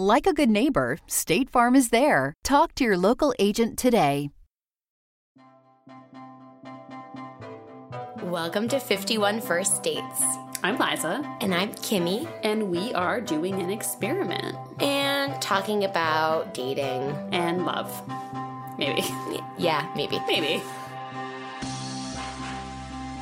Like a good neighbor, State Farm is there. Talk to your local agent today. Welcome to 51 First Dates. I'm Liza, And I'm Kimmy, and we are doing an experiment and talking about dating. and love. Maybe. Yeah, maybe. Maybe.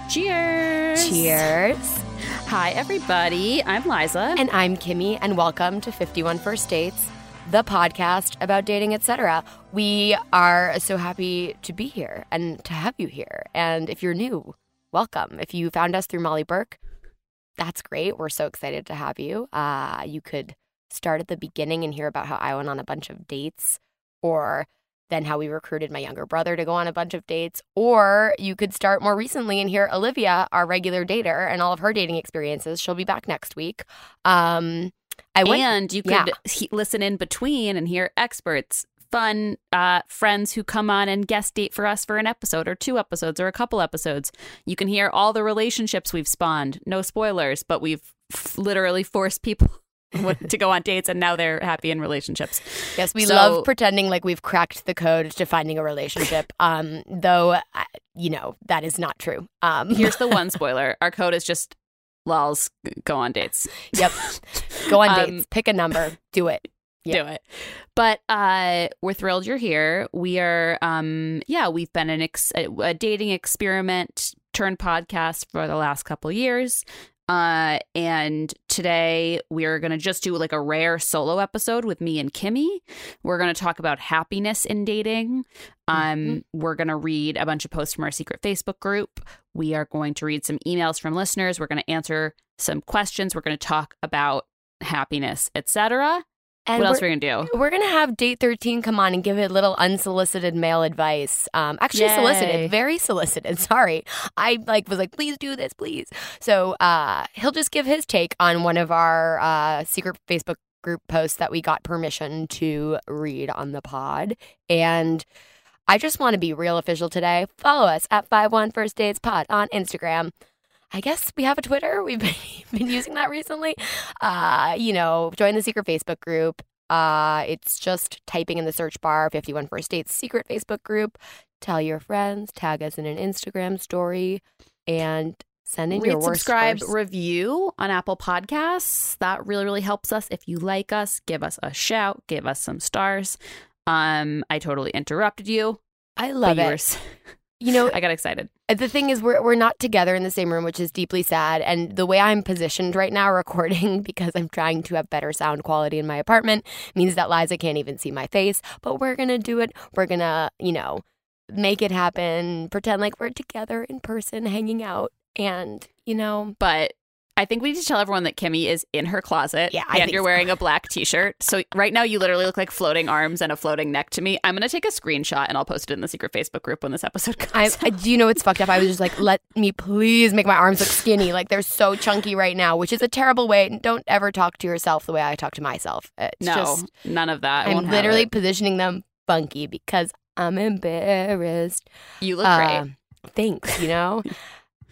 Cheers. Cheers. Hi, everybody. I'm Liza. And I'm Kimmy, and welcome to 51 First Dates, the podcast about dating, etc. We are so happy to be here and to have you here. And if you're new, welcome. If you found us through Molly Burke, that's great. We're so excited to have you. Uh, you could start at the beginning and hear about how I went on a bunch of dates, or then how we recruited my younger brother to go on a bunch of dates. Or you could start more recently and hear Olivia, our regular dater, and all of her dating experiences. She'll be back next week. Um, I went. and you could yeah. he- listen in between and hear experts, fun uh, friends who come on and guest date for us for an episode or two episodes or a couple episodes. You can hear all the relationships we've spawned. No spoilers, but we've f- literally forced people to go on dates and now they're happy in relationships. Yes, we So- love pretending like we've cracked the code to finding a relationship. Um, though, you know, that is not true. Um, Here's the one spoiler our code is just lols go on dates. yep. Go on Um, dates. Pick a number. Do it. Yeah. do it. But uh, we're thrilled you're here. We are, um, yeah, we've been an ex- a, a dating experiment turned podcast for the last couple years. Uh, and today we're going to just do like a rare solo episode with me and Kimmy. We're going to talk about happiness in dating. Um, we're going to read a bunch of posts from our secret Facebook group. We are going to read some emails from listeners. We're going to answer some questions. We're going to talk about happiness, etc. And What else are we're, gonna do? we're gonna have Date 13 come on and give it little unsolicited male advice. Um, actually Yay. solicited, very solicited. Sorry. I like was like, please do this, please. So uh, he'll just give his take on one of our uh, secret Facebook group posts that we got permission to read on the pod. And I just want to be real official today. Follow us at 51 First Dates Pod on Instagram. I guess we have a Twitter. We've been, been using that recently. Uh, you know, join the secret Facebook group. Uh, it's just typing in the search bar 51 First Dates secret Facebook group. Tell your friends, tag us in an Instagram story, and send in Read, your worst subscribe, first- review on Apple Podcasts. That really, really helps us. If you like us, give us a shout, give us some stars. Um, I totally interrupted you. I love it. You know, I got excited. Uh, the thing is, we're we're not together in the same room, which is deeply sad. And the way I'm positioned right now, recording because I'm trying to have better sound quality in my apartment, means that Liza can't even see my face. But we're gonna do it. We're gonna, you know, make it happen. Pretend like we're together in person, hanging out, and you know, But I think we need to tell everyone that Kimmy is in her closet. Yeah, I and you're so. wearing a black T-shirt. So right now, you literally look like floating arms and a floating neck to me. I'm gonna take a screenshot and I'll post it in the secret Facebook group when this episode I, comes. I do you know it's fucked up. I was just like, let me please make my arms look skinny. Like they're so chunky right now, which is a terrible way. Don't ever talk to yourself the way I talk to myself. It's no, just none of that. I I'm literally it. positioning them funky because I'm embarrassed. You look Uh, great. Thanks, you know.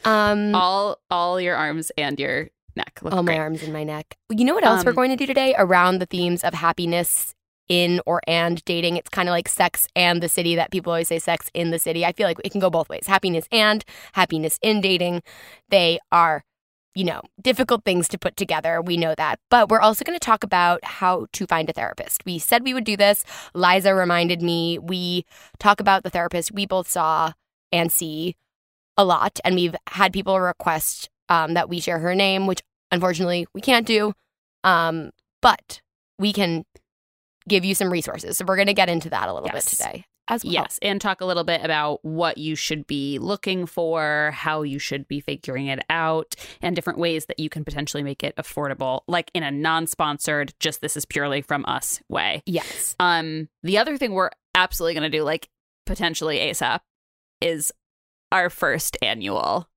um, all, All all your arms and your neck look my great. arms and my neck. You know what else we're Um, going to do today around the themes of happiness in or and dating? It's kind of like sex and the city that people always say sex in the city. I feel like it can go both ways. Happiness and happiness in dating. They are you know, difficult things to put together. We know that. But we're also going to talk about how to find a therapist. We said we would do this. Liza reminded me we talk about the therapist we both saw and see a lot. And we've had people request um, that we share her name, which unfortunately we can't do. Um, but we can give you some resources. So we're going to get into that a little Yes. bit today. as well. Yes, and talk a little bit about what you should be looking for, how you should be figuring it out, and different ways that you can potentially make it affordable, like in a non-sponsored, just this is purely from us way. Yes. Um, the other thing we're absolutely going to do, like potentially ASAP, is our first annual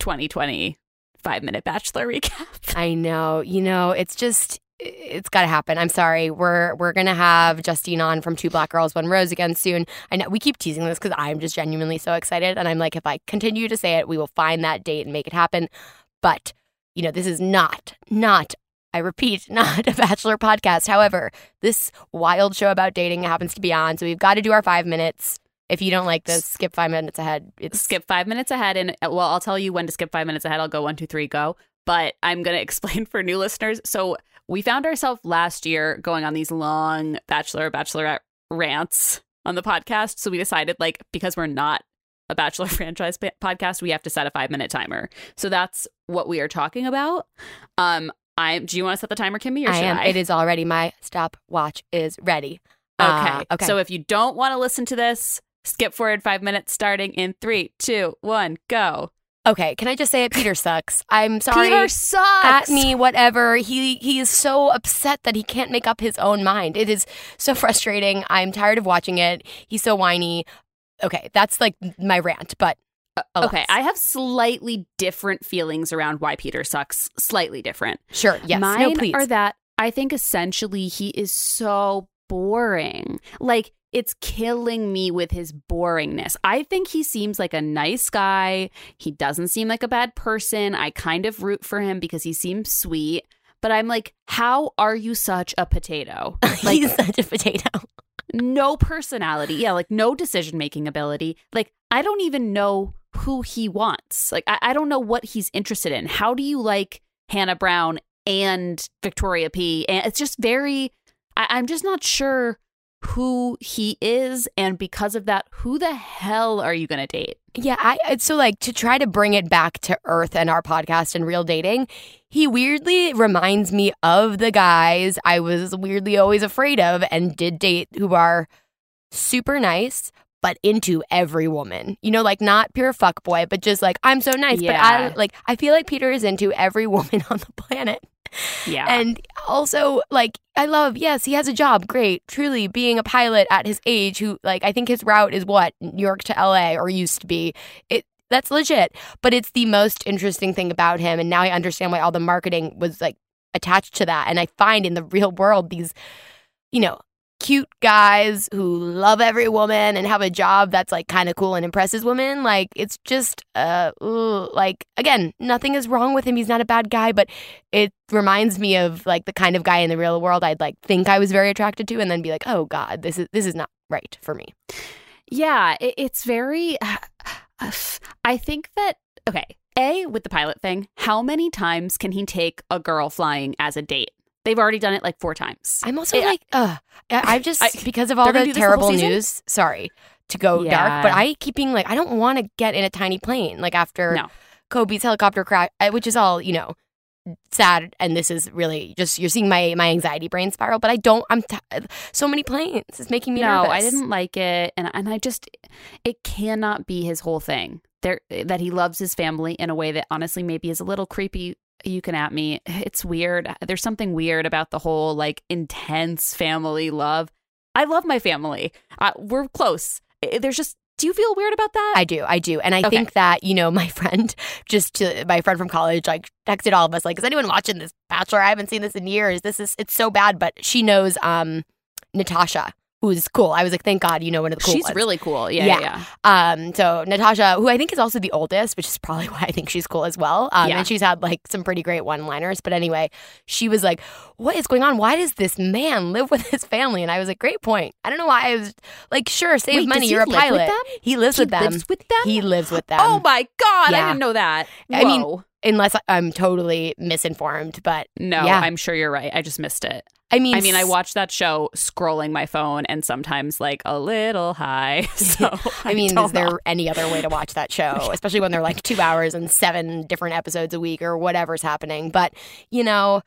2020 five minute bachelor recap. I know. You know, it's just it's got to happen. I'm sorry. We're we're gonna have Justine on from Two Black Girls One Rose again soon. I know we keep teasing this because I'm just genuinely so excited, and I'm like, if I continue to say it, we will find that date and make it happen. But you know, this is not not. I repeat, not a bachelor podcast. However, this wild show about dating happens to be on, so we've got to do our five minutes. If you don't like this, skip five minutes ahead. It's skip five minutes ahead, and well, I'll tell you when to skip five minutes ahead. I'll go one, two, three, go. But I'm going to explain for new listeners. So we found ourselves last year going on these long bachelor bachelorette rants on the podcast. So we decided, like, because we're not a bachelor franchise podcast, we have to set a five minute timer. So that's what we are talking about. Um, I do you want to set the timer, Kimmy? Or I am. I? It is already. My stopwatch is ready. Okay. Uh, okay. So if you don't want to listen to this, skip forward five minutes starting in three, two, one, go. Okay, can I just say it? Peter sucks. I'm sorry. Peter sucks. At me, whatever. He he is so upset that he can't make up his own mind. It is so frustrating. I'm tired of watching it. He's so whiny. Okay, that's like my rant, but alas. Okay, I have slightly different feelings around why Peter sucks. Slightly different. Sure. Yes. Mine no, please. are that I think essentially he is so boring. Like it's killing me with his boringness. I think he seems like a nice guy. He doesn't seem like a bad person. I kind of root for him because he seems sweet. But I'm like, how are you such a potato? Like, He's such a potato. no personality. Yeah, like no decision making ability. Like, I don't even know who he wants. Like, I, I don't know what he's interested in. How do you like Hannah Brown and Victoria P? And it's just very, I, I'm just not sure who he is. And because of that, who the hell are you going to date? Yeah, I it's so like to try to bring it back to earth and our podcast and real dating, he weirdly reminds me of the guys I was weirdly always afraid of and did date who are super nice but into every woman. You know, like not pure fuck boy, but just like I'm so nice, but I like I feel like Peter is into every woman on the planet. Yeah. And also, like, I love, yes, he has a job. Great. Truly being a pilot at his age, who, like, I think his route is what? New York to LA or used to be. It, that's legit. But it's the most interesting thing about him. And now I understand why all the marketing was, like, attached to that. And I find in the real world these, you know, cute guys who love every woman and have a job that's like kind of cool and impresses women like it's just uh like again nothing is wrong with him he's not a bad guy but it reminds me of like the kind of guy in the real world I'd like think I was very attracted to and then be like oh god this is this is not right for me Yeah, it, it's very. I think that okay. A with the pilot thing. How many times can he take a girl flying as a date? They've already done it like four times. I'm also Yeah. like uh I've just I- because of all the terrible news sorry to go Yeah. dark but I keep being like I don't want to get in a tiny plane like after No. Kobe's helicopter crash, uh, which is all you know, sad. And this is really just you're seeing my my anxiety brain spiral. But I don't. I'm t- so many planes. It's making me no, nervous. I didn't like it, and and I just it cannot be his whole thing. There that he loves his family in a way that honestly maybe is a little creepy. You can at me. It's weird. There's something weird about the whole like intense family love. I love my family. Uh, we're close. There's just. Do you feel weird about that? I do, I do, and I Okay. think that you know my friend, just to, my friend from college, like texted all of us, like, is anyone watching this Bachelor? I haven't seen this in years. This is it's so bad, but she knows um Natasha, who's cool. I was like, thank God, you know one of the cool She's ones. really cool. Yeah, Yeah. yeah. Um, so Natasha, who I think is also the oldest, which is probably why I think she's cool as well. Um, Yeah. and she's had like some pretty great one-liners. But anyway, she was like, "What is going on? Why does this man live with his family?" And I was like, "Great point. I don't know why I was like, sure, save Wait, money. You're a pilot. He lives He with them. lives with them? He lives with them. oh my god, Yeah. I didn't know that. I mean, unless I'm totally misinformed, but no, yeah. I'm sure you're right. I just missed it. I mean, I mean, I watch that show scrolling my phone and sometimes like a little high. So I mean, don't is there know. any other way to watch that show? Especially when they're like two hours and seven different episodes a week or whatever's happening. But, you know,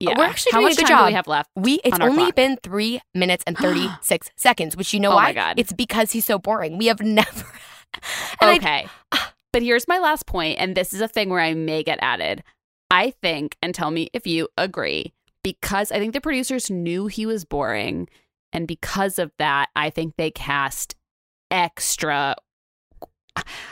Yeah. We're actually How doing a good time do job. we have left? We it's on only clock? been three minutes and thirty six seconds, which you know Oh why? my God. It's because he's so boring. We have never. and I- okay. but here's my last point, and this is a thing where I may get added. I think, and tell me if you agree, because I think the producers knew he was boring, and because of that, I think they cast extra.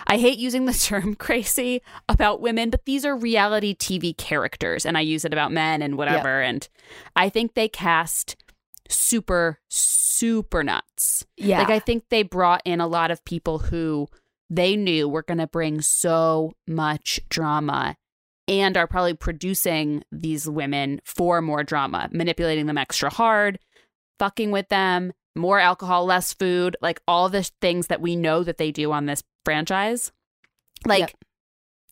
I hate using the term crazy about women, but these are reality TV characters, and I use it about men and whatever. And I think they cast super, super nuts. yeah, Like I think they brought in a lot of people who they knew were going to bring so much drama and are probably producing these women for more drama, manipulating them extra hard, fucking with them, more alcohol, less food, like all the things that we know that they do on this franchise. Like Yep.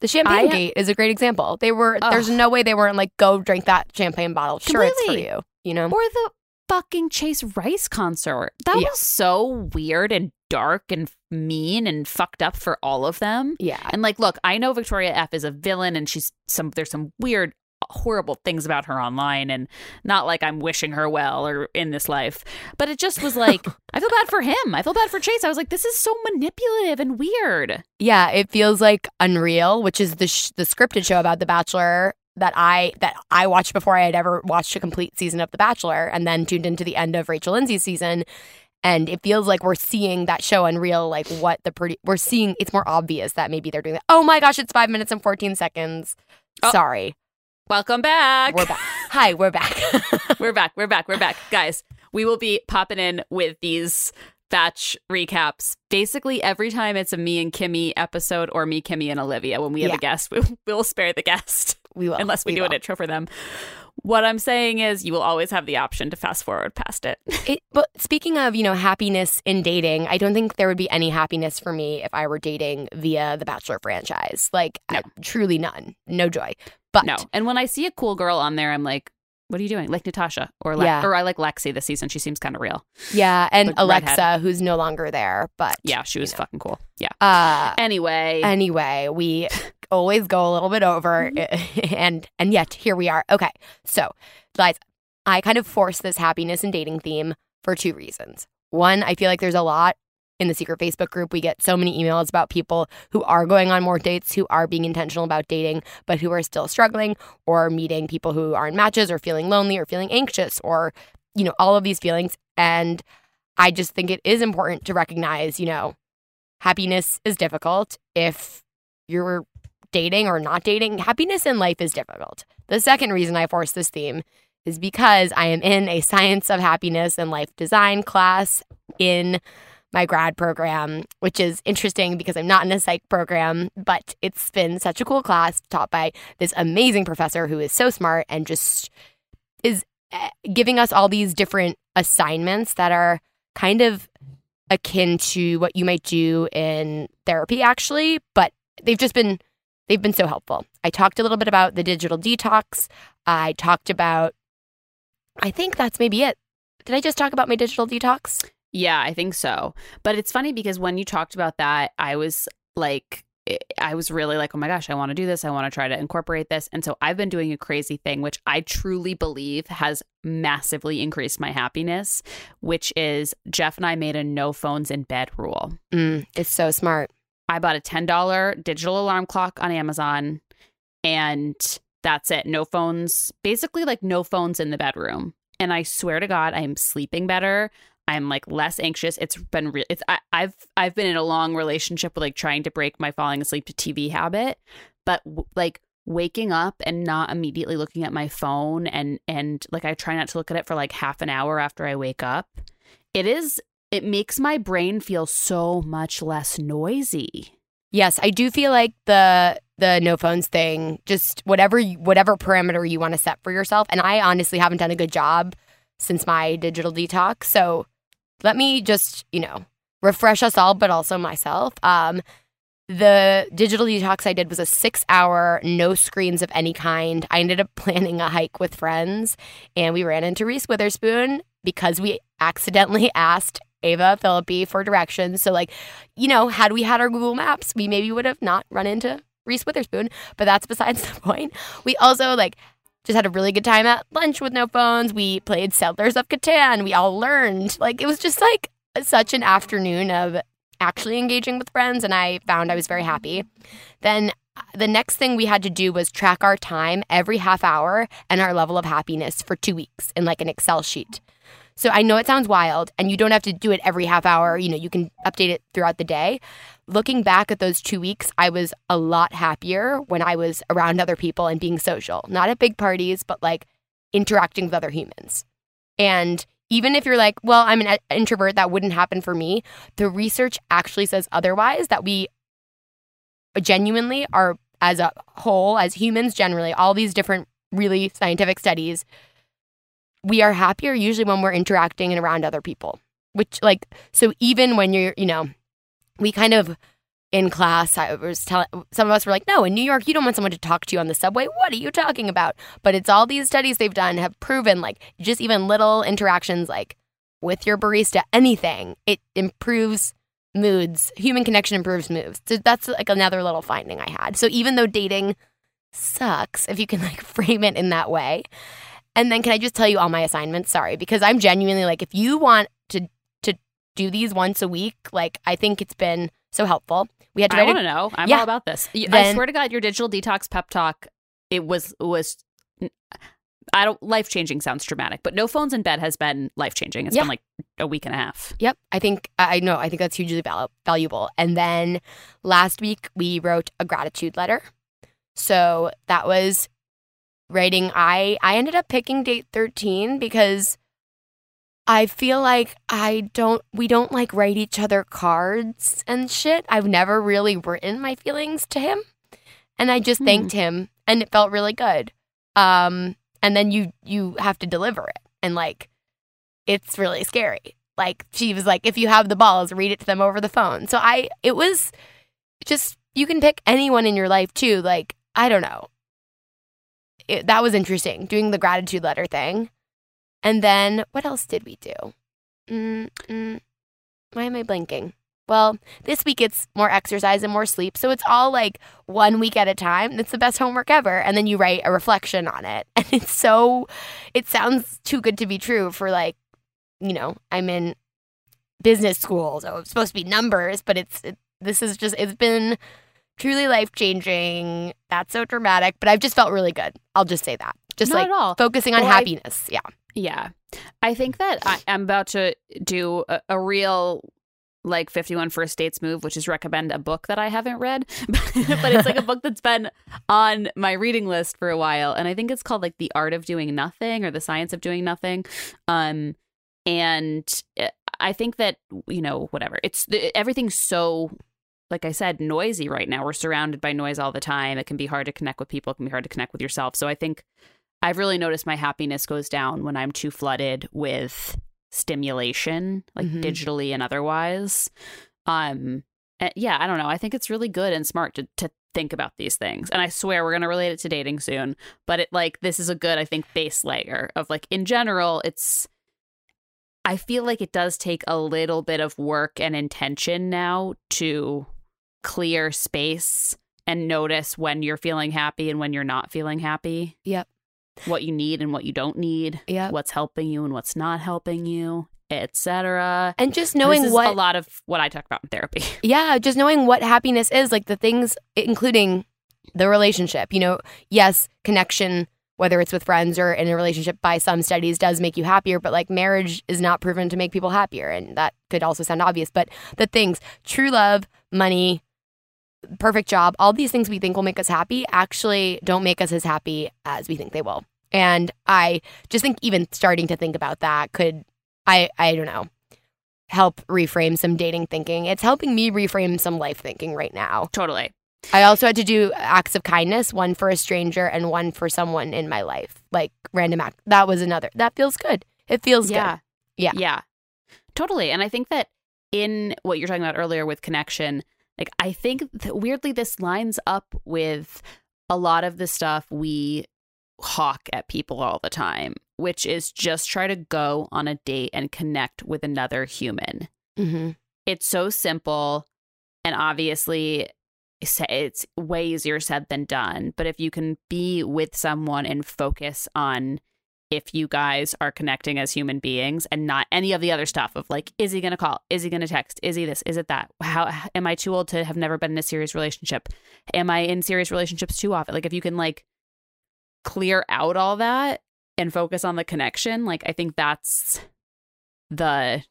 the champagne I- gate is a great example. They were. Ugh. There's no way they weren't like, go drink that champagne bottle. Sure, it's for you. You know. or the fucking Chase Rice concert. That Yeah. was so weird and dark and mean and fucked up for all of them. Yeah. And like, look, I know Victoria F is a villain, and she's some. There's some weird, horrible things about her online, and not like I'm wishing her well or in this life, but it just was like I feel bad for him. I feel bad for Chase. I was like, this is so manipulative and weird. Yeah, it feels like Unreal, which is the sh- the scripted show about The Bachelor that I that I watched before I had ever watched a complete season of The Bachelor, and then tuned into the end of Rachel Lindsay's season. And it feels like we're seeing that show Unreal, like what the produ- we're seeing. It's more obvious that maybe they're doing that. Oh my gosh, it's five minutes and fourteen seconds. Oh. Sorry, Welcome back. we're back. Hi, we're back. we're back. We're back. We're back. Guys, we will be popping in with these batch recaps basically every time it's a me and Kimmy episode or me, Kimmy, and Olivia. When we have Yeah. a guest, we, we'll spare the guest we will, unless we, do will. an intro for them. What I'm saying is, you will always have the option to fast forward past it. It, but speaking of, you know, happiness in dating, I don't think there would be any happiness for me if I were dating via the Bachelor franchise. Like, No. I- truly none. No joy. But no. And when I see a cool girl on there, I'm like, what are you doing? Like Natasha or Le- Yeah. or I like Lexi this season. She seems kind of real. yeah, and The redhead. Alexa, who's no longer there, but Yeah, she was you know. fucking cool. Yeah. Uh, Anyway, anyway, we always go a little bit over, Mm-hmm. and and yet here we are. Okay, so guys, I kind of force this happiness and dating theme for two reasons. One, I feel like there's a lot in the secret Facebook group. We get so many emails about people who are going on more dates, who are being intentional about dating, but who are still struggling or meeting people who aren't matches or feeling lonely or feeling anxious or, you know, all of these feelings. And I just think it is important to recognize, you know, happiness is difficult if you're dating or not dating. Happiness in life is difficult. The second reason I force this theme is because I am in a science of happiness and life design class in my grad program, which is interesting because I'm not in a psych program, but it's been such a cool class taught by this amazing professor who is so smart and just is eh, giving us all these different assignments that are kind of akin to what you might do in therapy actually, but they've just been they've been so helpful. I talked a little bit about the digital detox. I talked about I think that's maybe it. Did I just talk about my digital detox? Yeah, I think so. But it's funny because when you talked about that, I was like, I was really like, oh my gosh, I want to do this. I want to try to incorporate this. And so I've been doing a crazy thing, which I truly believe has massively increased my happiness, which is Jeff and I made a no phones in bed rule. Mm, it's so smart. I bought a $10 digital alarm clock on Amazon and that's it. No phones, basically like no phones in the bedroom. And I swear to God, I'm sleeping better. I'm like less anxious. It's been real. It's I, I've I've been in a long relationship with like trying to break my falling asleep to TV habit, but w- like waking up and not immediately looking at my phone and and like I try not to look at it for like half an hour after I wake up. It is it makes my brain feel so much less noisy. Yes, I do feel like the the no phones thing, just whatever whatever parameter you want to set for yourself. And I honestly haven't done a good job since my digital detox. So let me just, you know, refresh us all, but also myself. Um, the digital detox I did was a six hour, no screens of any kind. I ended up planning a hike with friends and we ran into Reese Witherspoon because we accidentally asked Ava Phillippe for directions. So, like, you know, had we had our Google Maps, we maybe would have not run into Reese Witherspoon, but that's besides the point. We also, like, just had a really good time at lunch with no phones. We played Settlers of Catan. We all learned. Like it was just like such an afternoon of actually engaging with friends, and I found I was very happy. Then uh, the next thing we had to do was track our time every half hour and our level of happiness for two weeks in like an Excel sheet. So I know it sounds wild and you don't have to do it every half hour. You know, you can update it throughout the day. Looking back at those two weeks, I was a lot happier when I was around other people and being social, not at big parties, but like interacting with other humans. And even if you're like, well, I'm an uh, introvert, that wouldn't happen for me, the research actually says otherwise that we genuinely are, as a whole, as humans generally, all these different really scientific studies we are happier usually when we're interacting and around other people. Which, like, so even when you're, you know, we kind of in class, I was telling some of us were like, no, in New York, you don't want someone to talk to you on the subway. What are you talking about? But it's all these studies they've done have proven, like, just even little interactions, like with your barista, anything, it improves moods. Human connection improves moods. So that's like another little finding I had. So even though dating sucks, if you can like frame it in that way, and then can I just tell you all my assignments? Sorry, because I'm genuinely like, if you want to do these once a week, like I think it's been so helpful. We had to. I want to know. I'm yeah. all about this. Then, I swear to God, your digital detox pep talk. It was was. I don't life changing sounds dramatic, but no phones in bed has been life changing. It's yeah. been like a week and a half. Yep, I think I know. I think that's hugely val- valuable. And then last week we wrote a gratitude letter. So that was writing i i ended up picking date 13 because i feel like i don't we don't like write each other cards and shit. I've never really written my feelings to him. And i just hmm. thanked him and it felt really good. Um and then you you have to deliver it. And like it's really scary. Like she was like if you have the balls read it to them over the phone. So i it was just you can pick anyone in your life too. Like i don't know. It, that was interesting doing the gratitude letter thing. And then what else did we do? Mm-mm. Why am I blinking? Well, this week it's more exercise and more sleep. So it's all like one week at a time. It's the best homework ever. And then you write a reflection on it. And it's so, it sounds too good to be true for like, you know, I'm in business school. So it's supposed to be numbers, but it's, it, this is just, it's been truly life changing. That's so dramatic, but I've just felt really good. I'll just say that. Just Not like focusing on well, happiness. I, yeah. Yeah. I think that I, am about to do a, a, real like 51 First Dates move, which is recommend a book that I haven't read, but it's like a book that's been on my reading list for a while. And I think it's called like The Art of Doing Nothing or The Science of Doing Nothing. Um, and eh, I think that, you know, whatever, it's everything's so like I said, noisy right now. We're surrounded by noise all the time. It can be hard to connect with people, it can be hard to connect with yourself. So I think I've really noticed my happiness goes down when I'm too flooded with stimulation, like mm-hmm. digitally and otherwise. Um yeah, I don't know. I think it's really good and smart to to think about these things. And I swear we're going to relate it to dating soon, but it like this is a good I think base layer of like in general it's I feel like it does take a little bit of work and intention now to clear space and notice when you're feeling happy and when you're not feeling happy. Yep. What you need and what you don't need. yeah, What's helping you and what's not helping you, etc. And just knowing what a lot of what I talk about in therapy. Yeah, just knowing what happiness is, like the things including the relationship. You know, yes, connection whether it's with friends or in a relationship by some studies does make you happier but like marriage is not proven to make people happier and that could also sound obvious but the things true love money perfect job, all these things we think will make us happy actually don't make us as happy as we think they will. And I just think even starting to think about that could, I, I don't know, help reframe some dating thinking. It's helping me reframe some life thinking right now. Totally. I also had to do acts of kindness, one for a stranger and one for someone in my life, like random act. That was another. That feels good. It feels yeah. good. Yeah. Yeah. Totally. And I think that in what you're talking about earlier with connection, like, I think weirdly, this lines up with a lot of the stuff we hawk at people all the time, which is just try to go on a date and connect with another human. Mm-hmm. It's so simple. And obviously, it's way easier said than done. But if you can be with someone and focus on if you guys are connecting as human beings and not any of the other stuff of like, is he going to call? Is he going to text? Is he this? Is it that? How am I too old to have never been in a serious relationship? Am I in serious relationships too often? Like, if you can like clear out all that and focus on the connection, like, I think that's the,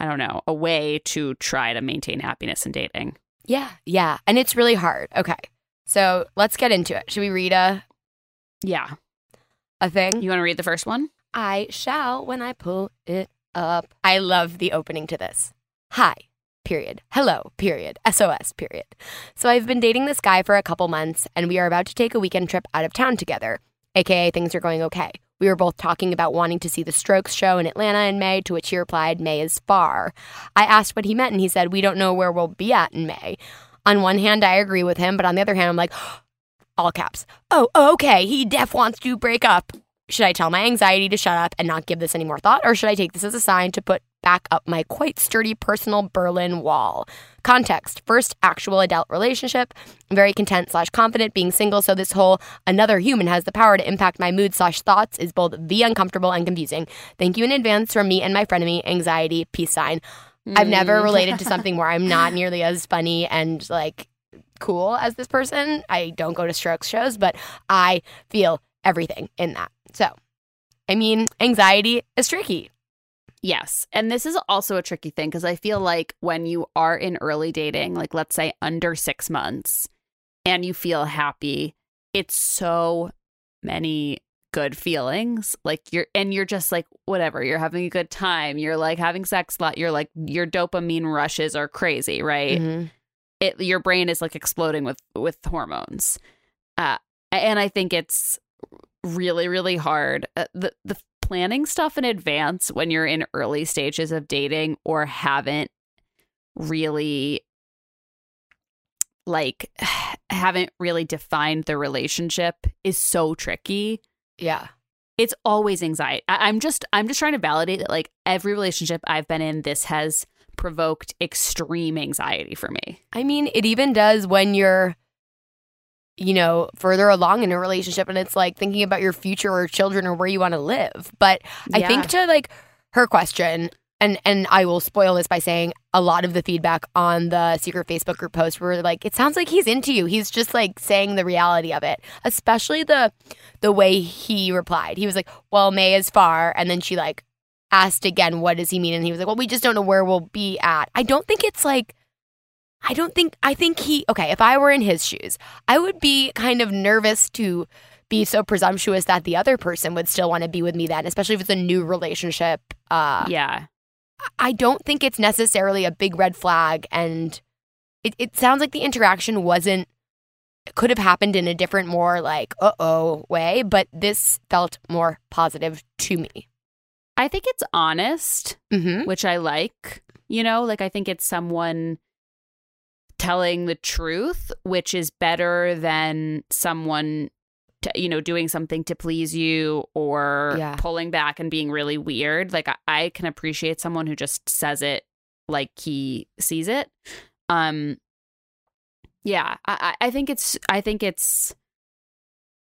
I don't know, a way to try to maintain happiness in dating. Yeah, yeah. And it's really hard. Okay. So let's get into it. Should we read a Yeah. A thing? You want to read the first one? I shall when I pull it up. I love the opening to this. Hi, period. Hello, period. SOS, period. So I've been dating this guy for a couple months, and we are about to take a weekend trip out of town together, aka things are going okay. We were both talking about wanting to see the Strokes show in Atlanta in May, to which he replied, May is far. I asked what he meant, and he said, We don't know where we'll be at in May. On one hand, I agree with him, but on the other hand, I'm like, all caps. Oh, okay, he def wants to break up. Should I tell my anxiety to shut up and not give this any more thought, or should I take this as a sign to put back up my quite sturdy personal Berlin wall? Context first actual adult relationship, very content slash confident being single, so this whole another human has the power to impact my mood slash thoughts is both the uncomfortable and confusing. Thank you in advance from me and my frenemy, anxiety, peace sign. I've never mm. related to something where I'm not nearly as funny and like cool as this person. I don't go to strokes shows, but I feel everything in that. So, I mean, anxiety is tricky. Yes. And this is also a tricky thing because I feel like when you are in early dating, like let's say under six months, and you feel happy, it's so many good feelings. Like you're, and you're just like, whatever, you're having a good time. You're like having sex a lot. You're like, your dopamine rushes are crazy, right? Mhm. It, your brain is like exploding with, with hormones. Uh, and I think it's really, really hard. Uh, the, the planning stuff in advance when you're in early stages of dating or haven't really like haven't really defined the relationship is so tricky Yeah. it's always anxiety I- i'm just i'm just trying to validate that like every relationship i've been in this has provoked extreme anxiety for me I mean, it even does when you're, you know, further along in a relationship and it's like thinking about your future or children or where you want to live. But I Yeah. think to like her question, and and I will spoil this by saying a lot of the feedback on the secret Facebook group post were like, it sounds like he's into you. He's just like saying the reality of it. Especially the the way he replied. He was like, Well, May is far, and then she like asked again, what does he mean? And he was like, Well, we just don't know where we'll be at. I don't think it's like I don't think I think he okay, if I were in his shoes, I would be kind of nervous to be so presumptuous that the other person would still want to be with me then, especially if it's a new relationship. Uh yeah I don't think it's necessarily a big red flag and it, it sounds like the interaction wasn't it could have happened in a different, more like uh-oh way, but this felt more positive to me. I think it's honest Mm-hmm. which I like. You know, like I think it's someone telling the truth, which is better than someone, t- you know, doing something to please you or Yeah. pulling back and being really weird. Like I, I can appreciate someone who just says it like he sees it. Um, yeah, I, I I think it's, I think it's.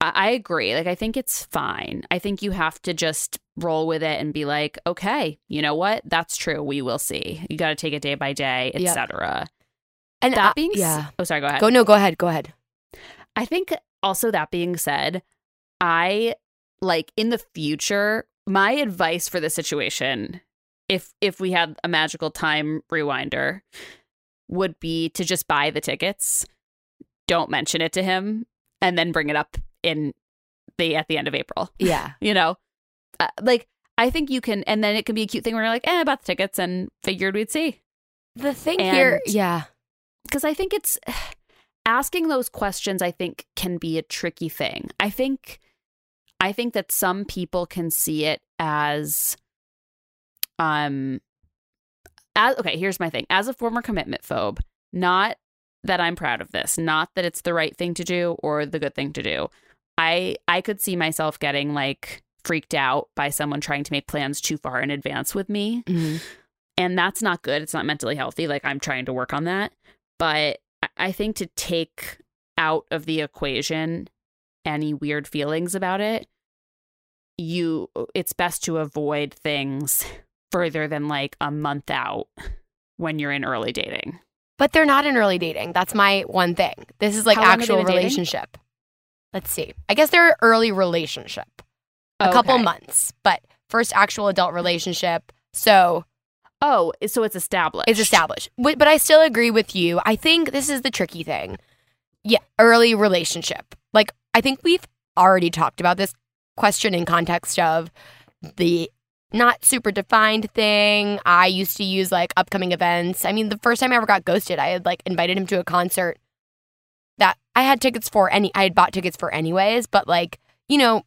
I agree. Like, I think it's fine. I think you have to just roll with it and be like, okay, you know what? That's true. We will see. You got to take it day by day, etc. And That I- being, yeah. oh, sorry. Go ahead. Go no, go ahead. Go ahead. I think also that being said, I like in the future, my advice for the situation, if if we had a magical time rewinder, would be to just buy the tickets, don't mention it to him, and then bring it up in the at the end of April. Yeah. You know, uh, like I think you can, and then it can be a cute thing where you're like, eh, I bought the tickets and figured we'd see The thing here, yeah. because I think it's asking those questions I think can be a tricky thing. I think I think that some people can see it as um as okay, here's my thing. As a former commitment phobe, not that I'm proud of this, not that it's the right thing to do or the good thing to do. I I could see myself getting like freaked out by someone trying to make plans too far in advance with me Mhm. and that's not good it's not mentally healthy like i'm trying to work on that but I- think to take out of the equation any weird feelings about it, you it's best to avoid things further than like a month out when you're in early dating. But they're not in early dating. That's my one thing. This is like How long have they actual relationship. dating? Let's see. I guess they're early relationship. A couple months, but first actual adult relationship. So Oh, so it's established. it's established. But, I still agree with you. I think this is the tricky thing. Yeah, early relationship. Like I think we've already talked about this question in context of the not super defined thing. I used to use like upcoming events. I mean, the first time I ever got ghosted, I had like invited him to a concert I had tickets for any I had bought tickets for anyways, but like, you know,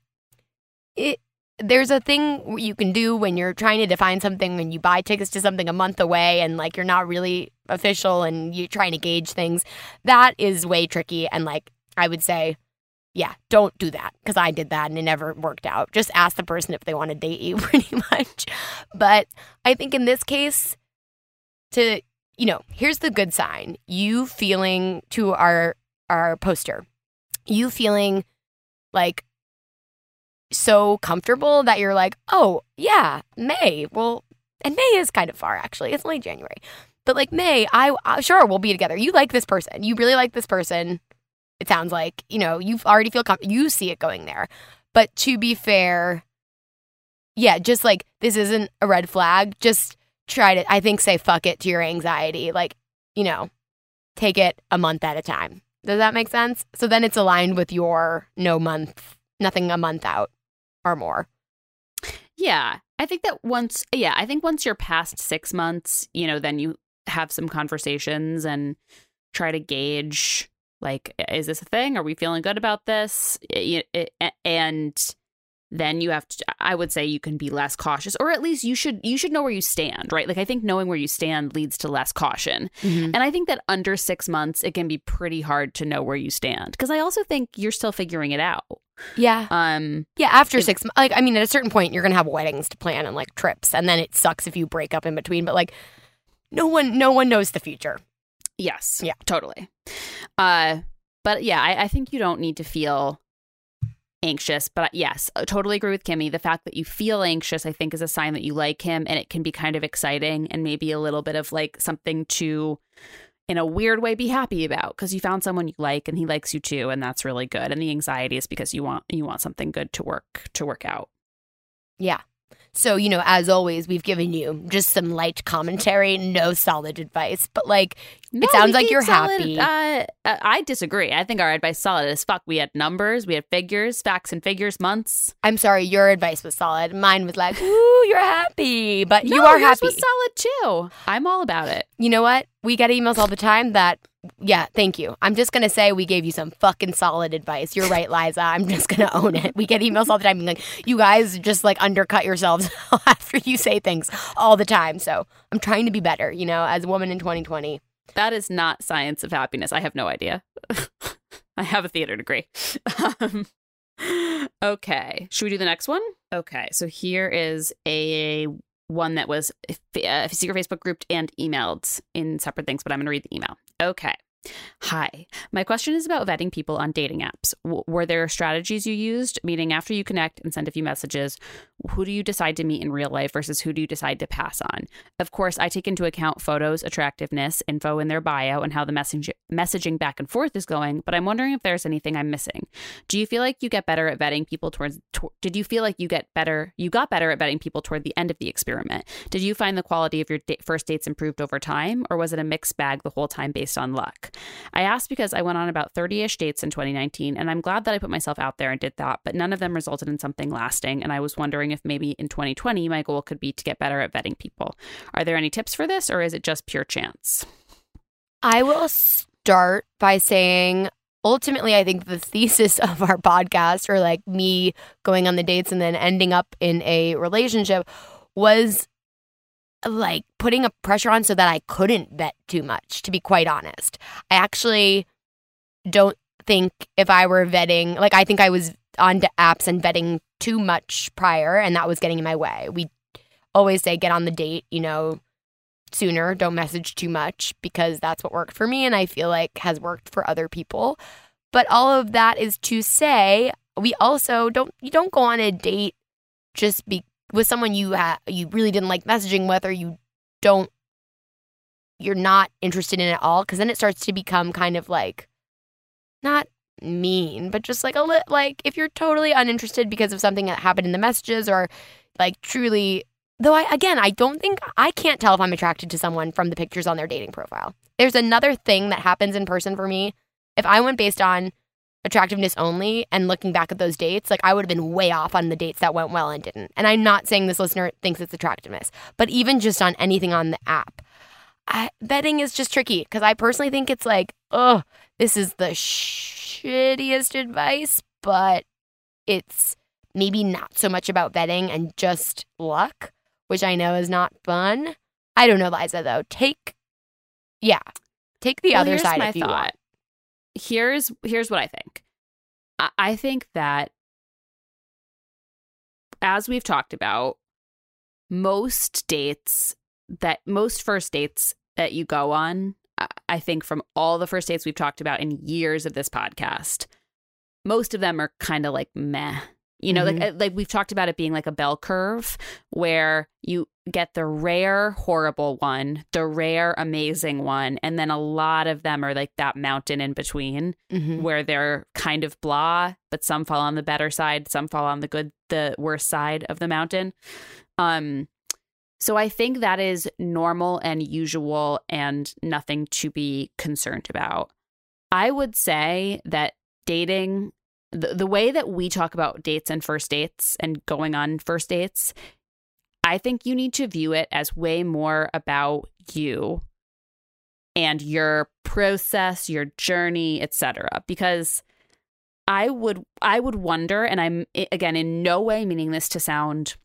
it there's a thing you can do when you're trying to define something when you buy tickets to something a month away and like you're not really official and you're trying to gauge things. That is way tricky and like I would say yeah, don't do that because I did that and it never worked out. Just ask the person if they want to date you, pretty much. But I think in this case, to you know, here's the good sign: you feeling to our our poster, you feeling like so comfortable that you're like, oh yeah, May. Well, and May is kind of far actually. It's only January, but like May, I, I sure we'll be together. You like this person. You really like this person it sounds like you know you've already feel com- you see it going there but to be fair yeah just like this isn't a red flag just try to i think say fuck it to your anxiety like you know take it a month at a time does that make sense so then it's aligned with your no month nothing a month out or more Yeah. I think that once, yeah, I think once you're past six months, you know, then you have some conversations and try to gauge like, is this a thing? Are we feeling good about this? Y- y- And then you have to, I would say you can be less cautious, or at least you should, you should know where you stand, right? Like, I think knowing where you stand leads to less caution. And I think that under six months, it can be pretty hard to know where you stand because I also think you're still figuring it out. yeah Um, yeah after six mo- like i mean at a certain point you're gonna have weddings to plan and like trips and then it sucks if you break up in between but like no one no one knows the future Yes. Yeah. Totally. Uh, but yeah, I, I think you don't need to feel anxious. But yes, I totally agree with Kimmy. The fact that you feel anxious, I think, is a sign that you like him, and it can be kind of exciting and maybe a little bit of like something to, in a weird way, be happy about because you found someone you like and he likes you too, and that's really good. And the anxiety is because you want you want something good to work to work out. Yeah. So, you know, as always, we've given you just some light commentary, no solid advice, but like No, sounds like you're solid- happy. Uh, uh, I disagree. I think our advice is solid as fuck. We had numbers, we had figures, facts and figures, months. I'm sorry, your advice was solid. Mine was like, ooh, you're happy, but you are happy. was solid too. I'm all about it. you know what? We get emails all the time that, yeah, thank you. I'm just going to say we gave you some fucking solid advice. You're right, Liza. I'm just going to own it. We get emails all the time like, you guys just like undercut yourselves after you say things all the time. So I'm trying to be better, you know, as a woman in 2020. That is not science of happiness. I have no idea. I have a theater degree. Um, okay, should we do the next one? Okay, so here is a one that was a secret Facebook group and emailed in separate things, but I'm going to read the email. Okay. Hi. My question is about vetting people on dating apps. W- were there strategies you used? Meaning, after you connect and send a few messages, who do you decide to meet in real life versus who do you decide to pass on? Of course, I take into account photos, attractiveness, info in their bio, and how the messaging back and forth is going, but I'm wondering if there's anything I'm missing. Do you feel like you get better at vetting people towards to- did you feel like you get better you got better at vetting people toward the end of the experiment? Did you find the quality of your first dates improved over time or was it a mixed bag the whole time based on luck? I asked because I went on about 30ish dates in 2019 and I'm glad that I put myself out there and did that, but none of them resulted in something lasting and I was wondering if maybe in 2020 my goal could be to get better at vetting people. Are there any tips for this or is it just pure chance? I will start by saying ultimately, I think the thesis of our podcast, or like me going on the dates and then ending up in a relationship, was like putting a pressure on so that I couldn't bet too much, to be quite honest. I actually don't think if I were vetting, like, I think I was on apps and vetting too much prior, and that was getting in my way. We always say get on the date, you know, sooner. Don't message too much because that's what worked for me and I feel like has worked for other people. But all of that is to say, we also don't you don't go on a date just be with someone you ha- you really didn't like messaging with or you don't you're not interested in at all because then it starts to become kind of like not mean but just like a li- like if you're totally uninterested because of something that happened in the messages or like truly though I again I don't think I can't tell if I'm attracted to someone from the pictures on their dating profile. There's another thing that happens in person for me. If I went based on attractiveness only and looking back at those dates, like I would have been way off on the dates that went well and didn't. And I'm not saying this listener thinks it's attractiveness, but even just on anything on the app, I, vetting is just tricky because I personally think it's like, oh, this is the shittiest advice, but it's maybe not so much about betting and just luck, which I know is not fun. I don't know, Liza, though. Take, yeah, take the Well, other side if you thought. want. Here's here's what I think. I, I think that as we've talked about, most dates that most first dates that you go on, I- I think from all the first dates we've talked about in years of this podcast, most of them are kind of like meh. You know, like mm-hmm. eh, like we've talked about it being like a bell curve where you get the rare horrible one, the rare amazing one, and then a lot of them are like that mountain in between Mhm. where they're kind of blah, but some fall on the better side, some fall on the good, the worst side of the mountain. Um, so I think that is normal and usual and nothing to be concerned about. I would say that dating, the, the way that we talk about dates and first dates and going on first dates, I think you need to view it as way more about you and your process, your journey, etc. Because I would I would wonder and I'm again in no way meaning this to sound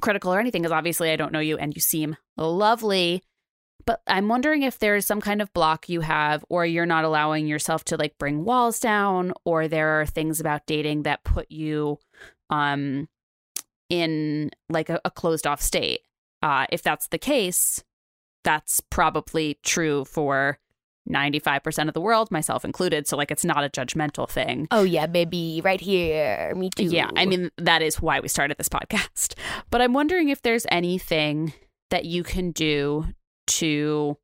critical or anything because obviously I don't know you and you seem lovely but I'm wondering if there's some kind of block you have or you're not allowing yourself to like bring walls down or there are things about dating that put you um in like a, a closed off state. Uh if that's the case, that's probably true for 95% of the world, myself included. So, like, it's not a judgmental thing. Oh yeah, baby, right here. Me too. Yeah, I mean, that is why we started this podcast. But I'm wondering if there's anything that you can do to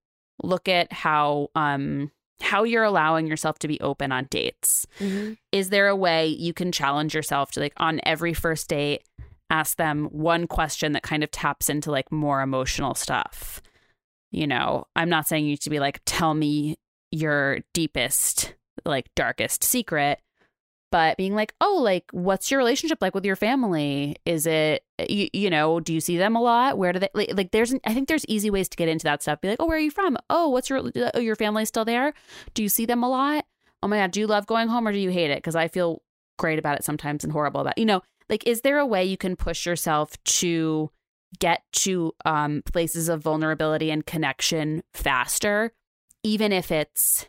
look at how um how you're allowing yourself to be open on dates. Mhm. Is there a way you can challenge yourself to like on every first date ask them one question that kind of taps into like more emotional stuff? You know, I'm not saying you need to be like tell me your deepest like darkest secret, but being like, oh, like, what's your relationship like with your family? Is it, you, you know, do you see them a lot? Where do they, like, like there's, I think there's easy ways to get into that stuff. Be like, oh, where are you from? Oh, what's your, oh, your family's still there? Do you see them a lot? Oh my God, do you love going home or do you hate it? Because I feel great about it sometimes and horrible about, you know, like, is there a way you can push yourself to get to um, places of vulnerability and connection faster, even if it's,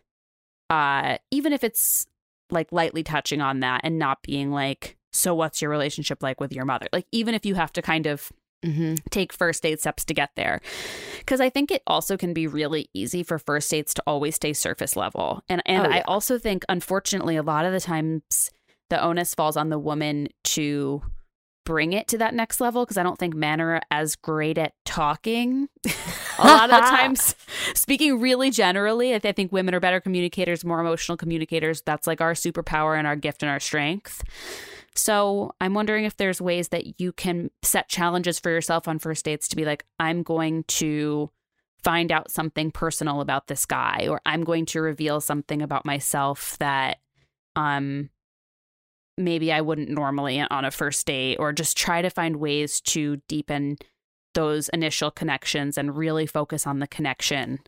uh, even if it's like lightly touching on that and not being like, so what's your relationship like with your mother? Like, even if you have to kind of Mhm. take first date steps to get there. Because I think it also can be really easy for first dates to always stay surface level. And and Oh, I also think unfortunately a lot of the times the onus falls on the woman to bring it to that next level because I don't think men are as great at talking. a lot of times, speaking really generally, I, th- I think women are better communicators, more emotional communicators. That's like our superpower and our gift and our strength. So I'm wondering if there's ways that you can set challenges for yourself on first dates to be like, I'm going to find out something personal about this guy, or I'm going to reveal something about myself that um maybe I wouldn't normally on a first date, or just try to find ways to deepen those initial connections and really focus on the connection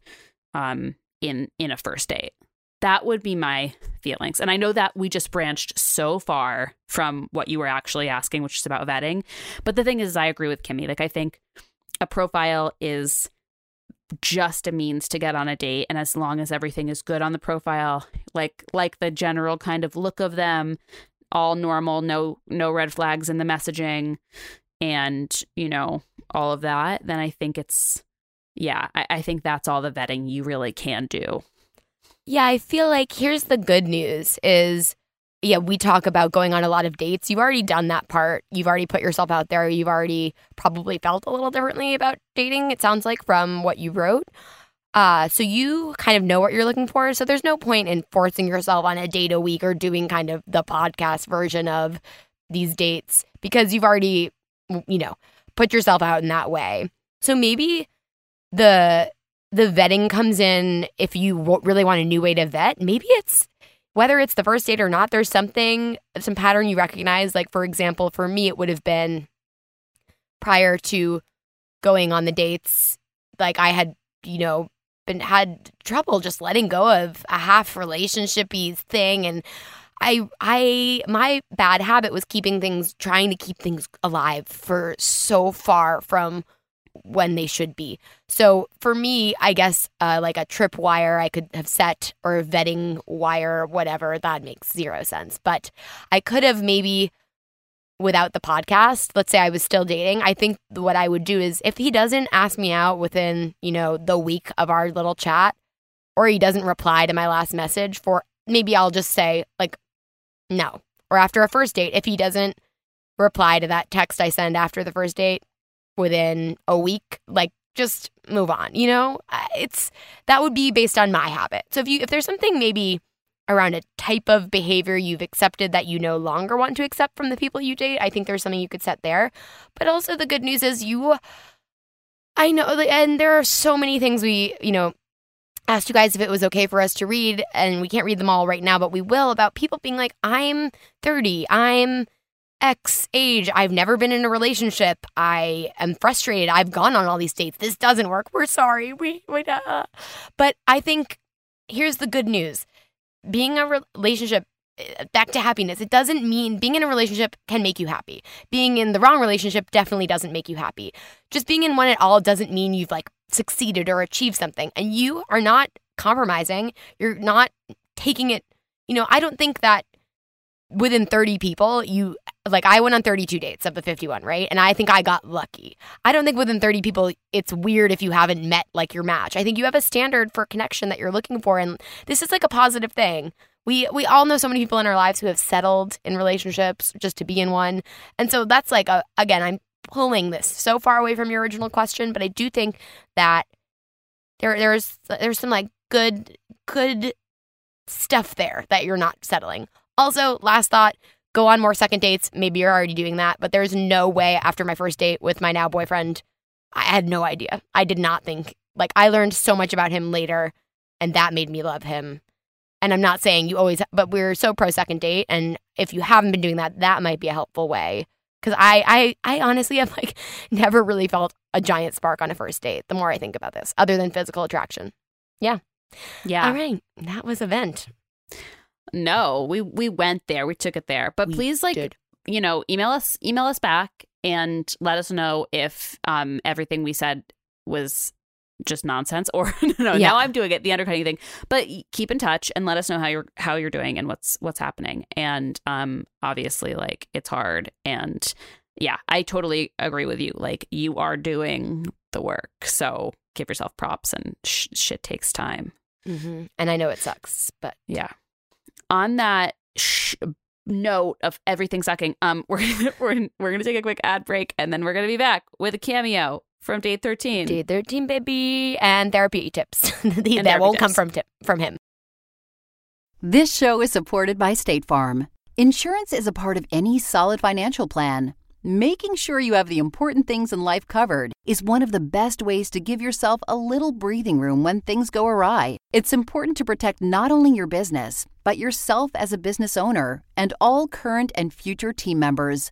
um in in a first date. That would be my feelings. And I know that we just branched so far from what you were actually asking, which is about vetting. But the thing is, I agree with Kimmy. Like, I think a profile is just a means to get on a date. And as long as everything is good on the profile, like like the general kind of look of them, all normal, no no red flags in the messaging, and you know all of that, then I think it's yeah, I, I think that's all the vetting you really can do. Yeah, I feel like here's the good news is yeah, we talk about going on a lot of dates. You've already done that part. You've already put yourself out there. You've already probably felt a little differently about dating, it sounds like, from what you wrote. Uh, so you kind of know what you're looking for. So there's no point in forcing yourself on a date a week or doing kind of the podcast version of these dates because you've already, you know, put yourself out in that way. So maybe the the vetting comes in if you really want a new way to vet. Maybe it's whether it's the first date or not, there's something, some pattern you recognize. Like, for example, for me, it would have been prior to going on the dates, like I had, you know, been had trouble just letting go of a half relationshipy thing and I I my bad habit was keeping things trying to keep things alive for so far from when they should be. So for me, I guess uh, like a trip wire I could have set or vetting wire whatever, that makes zero sense. But I could have maybe without the podcast, let's say I was still dating, I think what I would do is if he doesn't ask me out within, you know, the week of our little chat or he doesn't reply to my last message for maybe I'll just say like no. Or after a first date, if he doesn't reply to that text I send after the first date, within a week, like just move on, you know? It's that would be based on my habit. So if you if there's something maybe around a type of behavior you've accepted that you no longer want to accept from the people you date, I think there's something you could set there. But also the good news is you I know and there are so many things we, you know, asked you guys if it was okay for us to read and we can't read them all right now, but we will about people being like I'm 30, I'm X age. I've never been in a relationship. I am frustrated. I've gone on all these dates. This doesn't work. We're sorry. We, we uh. But I think here's the good news being a relationship eh, back to happiness. It doesn't mean being in a relationship can make you happy. Being in the wrong relationship definitely doesn't make you happy. Just being in one at all doesn't mean you've like succeeded or achieved something. And you are not compromising. You're not taking it, you know, I don't think that within 30 people, you like I went on 32 dates of the 51, right? And I think I got lucky. I don't think within 30 people it's weird if you haven't met like your match. I think you have a standard for connection that you're looking for and this is like a positive thing. We we all know so many people in our lives who have settled in relationships just to be in one. And so that's like a again, I'm pulling this so far away from your original question, but I do think that there there's there's some like good good stuff there that you're not settling. Also, last thought, go on more second dates. Maybe you're already doing that, but there's no way after my first date with my now boyfriend, I had no idea. I did not think, like, I learned so much about him later, and that made me love him. And I'm not saying you always, but we're so pro second date. And if you haven't been doing that, that might be a helpful way. Cause I, I, I honestly have like never really felt a giant spark on a first date. The more I think about this, other than physical attraction. Yeah. Yeah. All right. That was event. No, we we went there. We took it there. But We please like did. you know, email us email us back and let us know if um everything we said was just nonsense or no, no Yeah. now I'm doing it the undercutting thing. But keep in touch and let us know how you're how you're doing and what's what's happening. And um obviously like it's hard and yeah, I totally agree with you. Like you are doing the work. So give yourself props and sh- shit takes time. hmm And I know it sucks, but Yeah. On that sh- note of everything sucking, um, we're gonna, we're we're gonna take a quick ad break, and then we're gonna be back with a cameo from Date Thirteen. day 13, baby, and therapy tips that therapy won't come from tip, from him. This show is supported by State Farm. Insurance is a part of any solid financial plan. Making sure you have the important things in life covered is one of the best ways to give yourself a little breathing room when things go awry. It's important to protect not only your business, but yourself as a business owner and all current and future team members.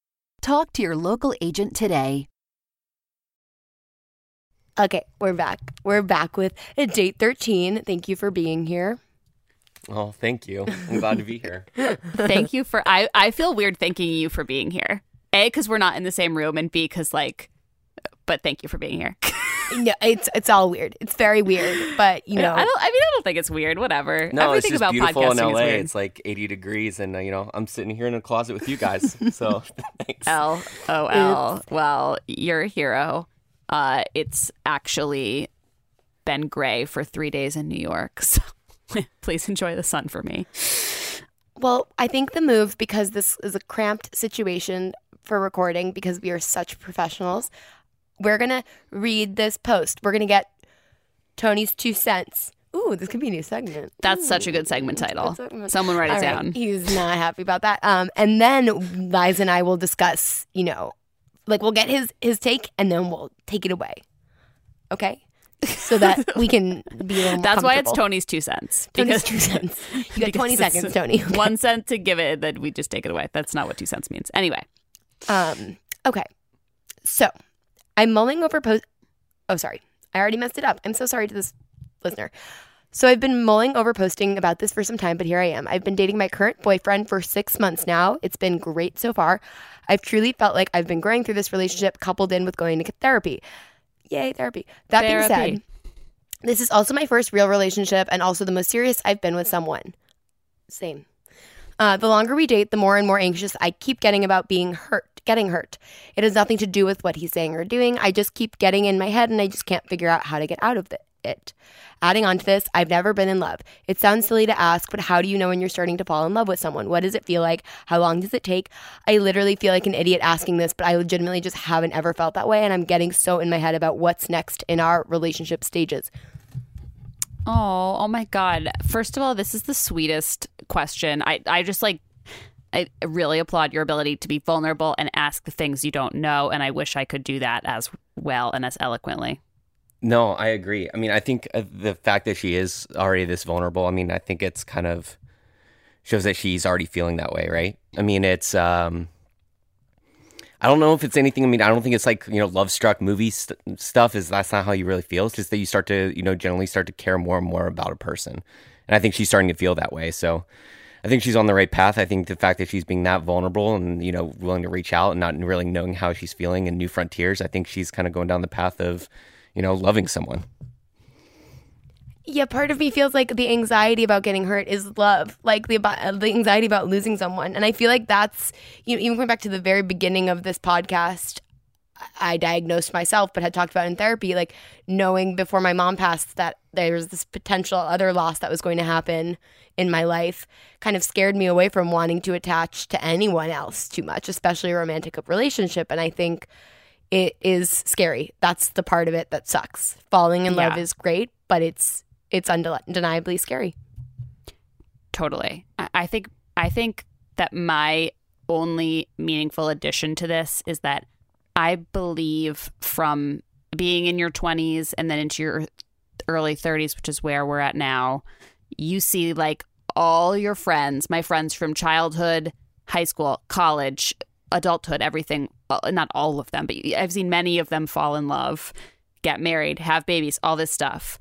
Talk to your local agent today. Okay, we're back. We're back with a date 13. Thank you for being here. Oh, thank you. I'm glad to be here. Thank you for. I I feel weird thanking you for being here. A because we're not in the same room, and B because like. But thank you for being here. No, it's it's all weird. It's very weird, but you know, I don't. I mean, I don't think it's weird. Whatever. No, Everything it's just about beautiful podcasting in is LA. weird. It's like 80 degrees, and uh, you know I'm sitting here in a closet with you guys. So thanks. L O L. Well, you're a hero. Uh, it's actually been gray for three days in New York. So please enjoy the sun for me. Well, I think the move because this is a cramped situation for recording because we are such professionals. We're gonna read this post. We're gonna get Tony's two cents. Ooh, this could be a new segment. That's such a good segment title. Good segment. Someone write it All right, down. He's not happy about that. Um, and then Liza and I will discuss. You know, like we'll get his his take, and then we'll take it away. Okay, so that we can be a little That's why it's. Tony's two cents. Tony's two cents. You got twenty seconds, it's Tony. One cent to give it, then we just take it away. That's not what two cents means. Anyway, Um, okay. So I'm mulling over post. Oh, sorry. I already messed it up. I'm so sorry to this listener. So I've been mulling over posting about this for some time, but here I am. I've been dating my current boyfriend for six months now. It's been great so far. I've truly felt like I've been growing through this relationship, coupled in with going to therapy. Yay, therapy. That being said, this is also my first real relationship and also the most serious I've been with someone. Same. Uh, the longer we date, the more and more anxious I keep getting about being hurt, getting hurt. It has nothing to do with what he's saying or doing. I just keep getting in my head and I just can't figure out how to get out of it. it. Adding on to this, I've never been in love. It sounds silly to ask, but how do you know when you're starting to fall in love with someone? What does it feel like? How long does it take? I literally feel like an idiot asking this, but I legitimately just haven't ever felt that way. And I'm getting so in my head about what's next in our relationship stages. Oh, oh my God. First of all, this is the sweetest question. I, I just like, I really applaud your ability to be vulnerable and ask the things you don't know. And I wish I could do that as well and as eloquently. No, I agree. I mean, I think uh, the fact that she is already this vulnerable, I mean, I think it's kind of shows that she's already feeling that way, right? I mean, it's um I don't know if it's anything. I mean, I don't think it's like you know, love struck movie st- stuff. Is that's not how you really feel? It's just that you start to you know generally start to care more and more about a person, and I think she's starting to feel that way. So, I think she's on the right path. I think the fact that she's being that vulnerable and you know willing to reach out and not really knowing how she's feeling and new frontiers. I think she's kind of going down the path of you know loving someone. Yeah, part of me feels like the anxiety about getting hurt is love, like the about, the anxiety about losing someone, and I feel like that's you know even going back to the very beginning of this podcast. I diagnosed myself, but had talked about in therapy, like knowing before my mom passed that there was this potential other loss that was going to happen in my life, kind of scared me away from wanting to attach to anyone else too much, especially a romantic relationship. And I think it is scary. That's the part of it that sucks. Falling in love is great, but it's it's undeniably scary. Totally. I- think I think that my only meaningful addition to this is that I believe from being in your 20s and then into your early 30s, which is where we're at now, you see like all your friends, my friends from childhood, high school, college, adulthood, everything, uh, not all of them, but I've seen many of them fall in love, get married, have babies, all this stuff.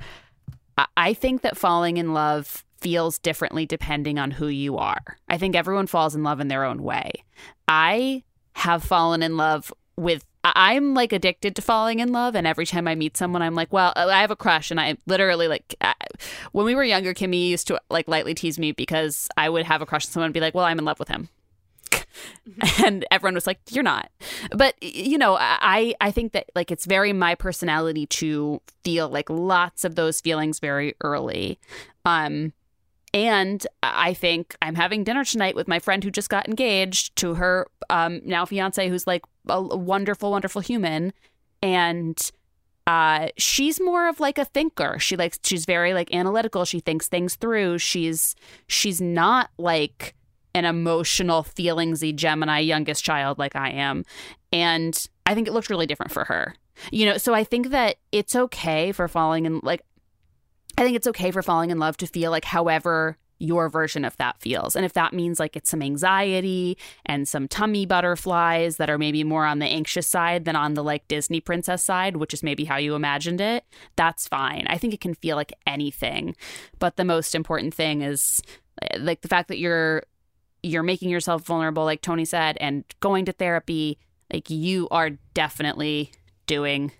I- think that falling in love feels differently depending on who you are. I think everyone falls in love in their own way. I have fallen in love with I'm like addicted to falling in love and every time I meet someone I'm like, well, I have a crush and I literally like I- when we were younger Kimmy used to like lightly tease me because I would have a crush on someone and be like, well, I'm in love with him. and everyone was like you're not. But you know i i think that like it's very my personality to feel like lots of those feelings very early. Um and i think i'm having dinner tonight with my friend who just got engaged to her um now fiance who's like a wonderful wonderful human. And uh she's more of like a thinker. She likes she's very like analytical. She thinks things through. She's she's not like an emotional feelingsy gemini youngest child like i am and i think it looked really different for her you know so i think that it's okay for falling in like i think it's okay for falling in love to feel like however your version of that feels. And if that means like it's some anxiety and some tummy butterflies that are maybe more on the anxious side than on the like Disney princess side, which is maybe how you imagined it, that's fine. I think it can feel like anything. But the most important thing is eh, like the fact that you're you're making yourself vulnerable like Tony said and going to therapy, like you are definitely doing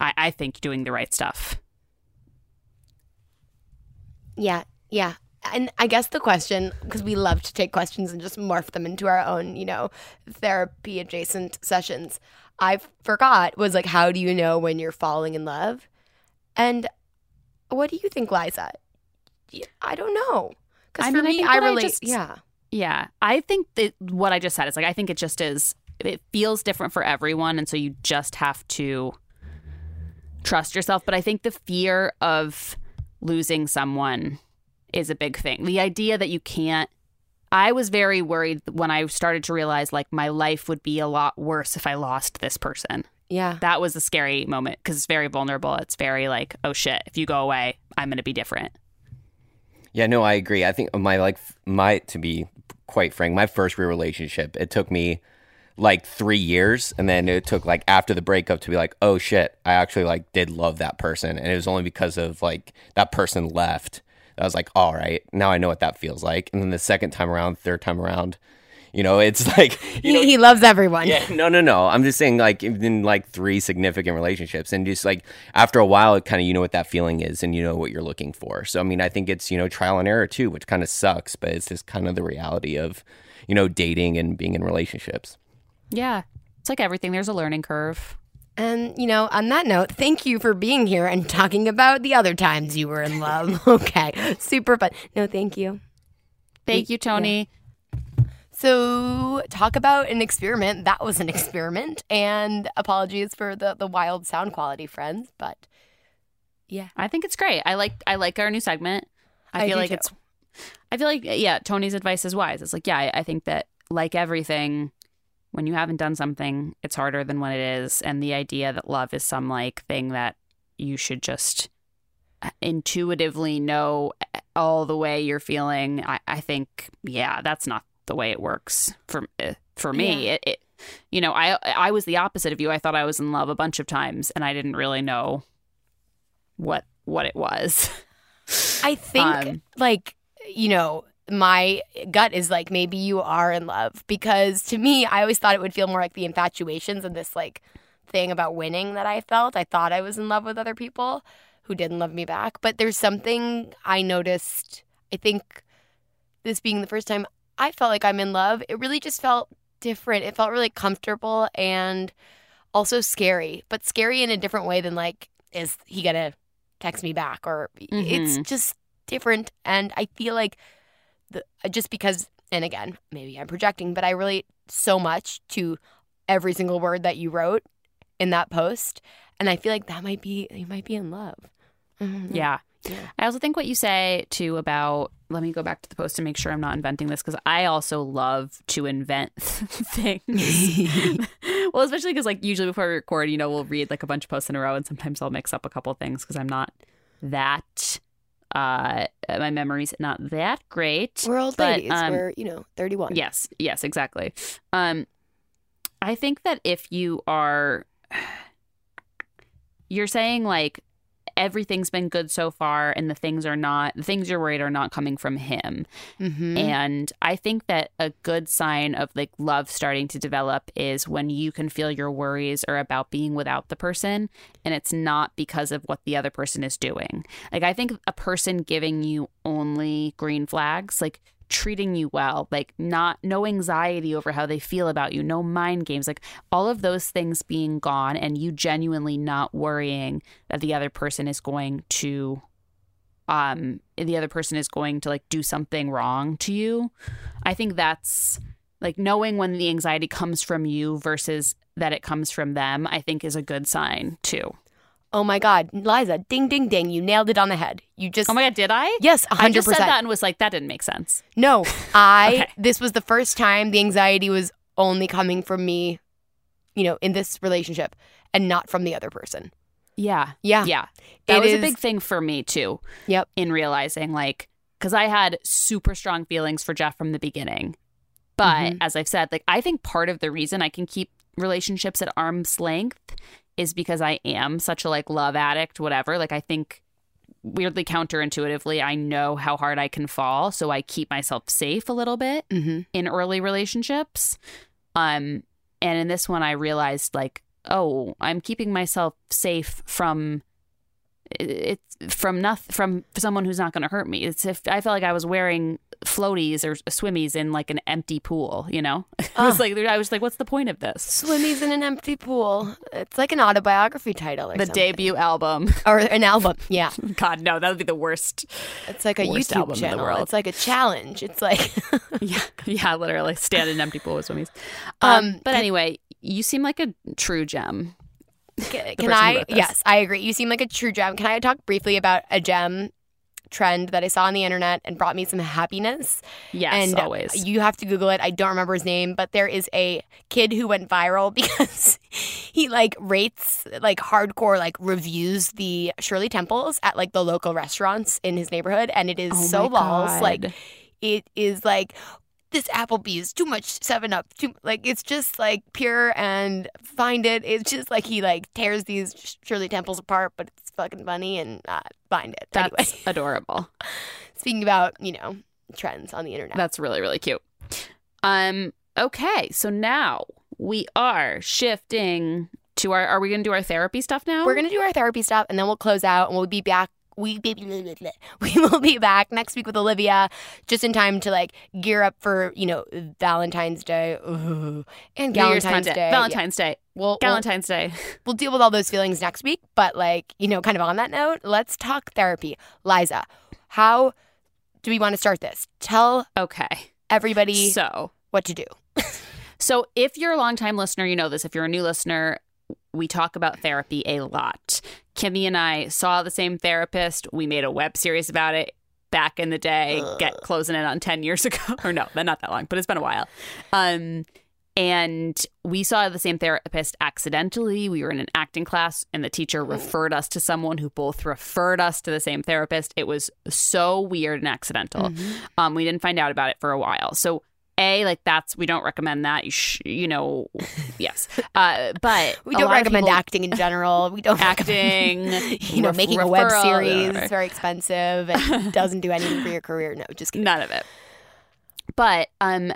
I, I think doing the right stuff. Yeah, yeah. And I guess the question, because we love to take questions and just morph them into our own, you know, therapy adjacent sessions. I forgot was like, how do you know when you're falling in love? And what do you think, Liza? I don't know. Because for mean, me, I, I relate. just, yeah. Yeah. I think that what I just said is like, I think it just is, it feels different for everyone. And so you just have to trust yourself. But I think the fear of losing someone is a big thing. The idea that you can't I was very worried when I started to realize like my life would be a lot worse if I lost this person. Yeah. That was a scary moment because it's very vulnerable. It's very like, oh shit, if you go away, I'm going to be different. Yeah, no, I agree. I think my like my to be quite frank, my first real relationship, it took me like 3 years and then it took like after the breakup to be like, "Oh shit, I actually like did love that person." And it was only because of like that person left I was like, all right, now I know what that feels like. And then the second time around, third time around, you know, it's like you know, he, he loves everyone. Yeah, no, no, no. I'm just saying, like in like three significant relationships, and just like after a while, it kind of you know what that feeling is, and you know what you're looking for. So I mean, I think it's you know trial and error too, which kind of sucks, but it's just kind of the reality of you know dating and being in relationships. Yeah, it's like everything. There's a learning curve. And, you know, on that note, thank you for being here and talking about the other times you were in love. okay. Super fun. No, thank you. Thank you, Tony. Yeah. So, talk about an experiment. That was an experiment. And apologies for the, the wild sound quality, friends. But yeah. I think it's great. I like I like our new segment. I, I feel like too. it's I feel like yeah, Tony's advice is wise. It's like, yeah, I, I think that like everything, when you haven't done something, it's harder than when it is. And the idea that love is some like thing that you should just uh, intuitively know all the way you're feeling, I, I think, yeah, that's not the way it works for uh, for me. Yeah. It, it, you know, I I was the opposite of you. I thought I was in love a bunch of times, and I didn't really know what what it was. I think, Um, like, you know, my gut is like maybe you are in love because to me, I always thought it would feel more like the infatuations and this like thing about winning that I felt. I thought I was in love with other people who didn't love me back. But there's something I noticed. I think this being the first time I felt like I'm in love, it really just felt different. It felt really comfortable and also scary, but scary in a different way than like, is he gonna text me back? Or it's just different. And I feel like the, just because, and again, maybe I'm projecting, but I relate so much to every single word that you wrote in that post. And I feel like that might be, you might be in love. Mhm. Yeah. Yeah. I also think what you say too about let me go back to the post to make sure I'm not inventing this because I also love to invent things. well, especially because like usually before we record, you know, we'll read like a bunch of posts in a row, and sometimes I'll mix up a couple things because I'm not that. Uh, my memory's not that great. We're old But, ladies. um, We're, you know, 31. Yes, yes, exactly. Um, I think that if you are, you're saying like everything's been good so far, and the things are not, the things you're worried are not coming from him. Mm-hmm. And I think that a good sign of like love starting to develop is when you can feel your worries are about being without the person and it's not because of what the other person is doing. Like I think a person giving you only green flags, like treating you well, like not no anxiety over how they feel about you, no mind games, like all of those things being gone and you genuinely not worrying that the other person is going to um the other person is going to like do something wrong to you. I think that's like knowing when the anxiety comes from you versus that it comes from them i think is a good sign too Oh my God, Liza, ding, ding, ding. You nailed it on the head. You just. oh my god did i Yes, 100%. i just said that and was like that didn't make sense No, I. Okay. This was the first time the anxiety was only coming from me, you know, in this relationship and not from the other person. yeah Yeah. yeah that It was is- a big thing for me too Yep. in realizing like because I had super strong feelings for Jeff from the beginning. But Mm-hmm. as I've said, like I think part of the reason I can keep relationships at arm's length is because I am such a like love addict, whatever. Like I think weirdly counterintuitively, I know how hard I can fall, so I keep myself safe a little bit Mm-hmm. in early relationships. Um, and in this one, I realized like, oh, I'm keeping myself safe from it's from nothing from someone who's not going to hurt me. It's if I felt like I was wearing floaties or swimmies in like an empty pool, you know. it was like I was like, what's the point of this? Swimmies in an empty pool. It's like an autobiography title The something. debut album. or an album. Yeah, God, no, that would be the worst. it's like a YouTube album in the channel. world. It's like a challenge. It's like yeah, yeah, literally stand in an empty pool with swimmies. Um, Um, but anyway, you seem like a true gem. Can, who I? Yes, I agree. You seem like a true gem. Can I talk briefly about a gem trend that I saw on the internet and brought me some happiness? Yes, and always. You have to Google it. I don't remember his name, but there is a kid who went viral because he like rates like hardcore like reviews the Shirley Temples at like the local restaurants in his neighborhood, and it is Oh so. God. Like it is like this Applebee's too much Seven Up. Too like it's just like pure and find it. It's just like he like tears these Shirley Temples apart, but it's fucking funny and uh, find it. That's anyway, adorable. speaking about you know trends on the internet. That's really really cute. Um. Okay, so now we are shifting to our. Are we going to do our therapy stuff now? We're gonna do our therapy stuff, and then we'll close out, and we'll be back. We we will be back next week with Olivia, just in time to like gear up for you know Valentine's Day Ooh. and Valentine's Day. Valentine's Day. We'll, we'll Valentine's Day. we'll deal with all those feelings next week. But like you know, kind of on that note, let's talk therapy. Liza, how do we want to start this? Tell Okay. everybody So what to do. So, if you're a longtime listener, you know this. If you're a new listener, we talk about therapy a lot. Kimmy and I saw the same therapist. We made a web series about it back in the day, get closing in on 10 years ago. or no, not that long, but it's been a while. Um, and we saw the same therapist accidentally. We were in an acting class, and the teacher referred us to someone who both referred us to the same therapist. It was so weird and accidental. Um, we didn't find out about it for a while. So, a like that's we don't recommend that. You sh- you know, yes. Uh, but We don't recommend people- acting in general. We don't acting. you know, ref- making a web series whatever. is very expensive and doesn't do anything for your career. No, just kidding. None of it. But um,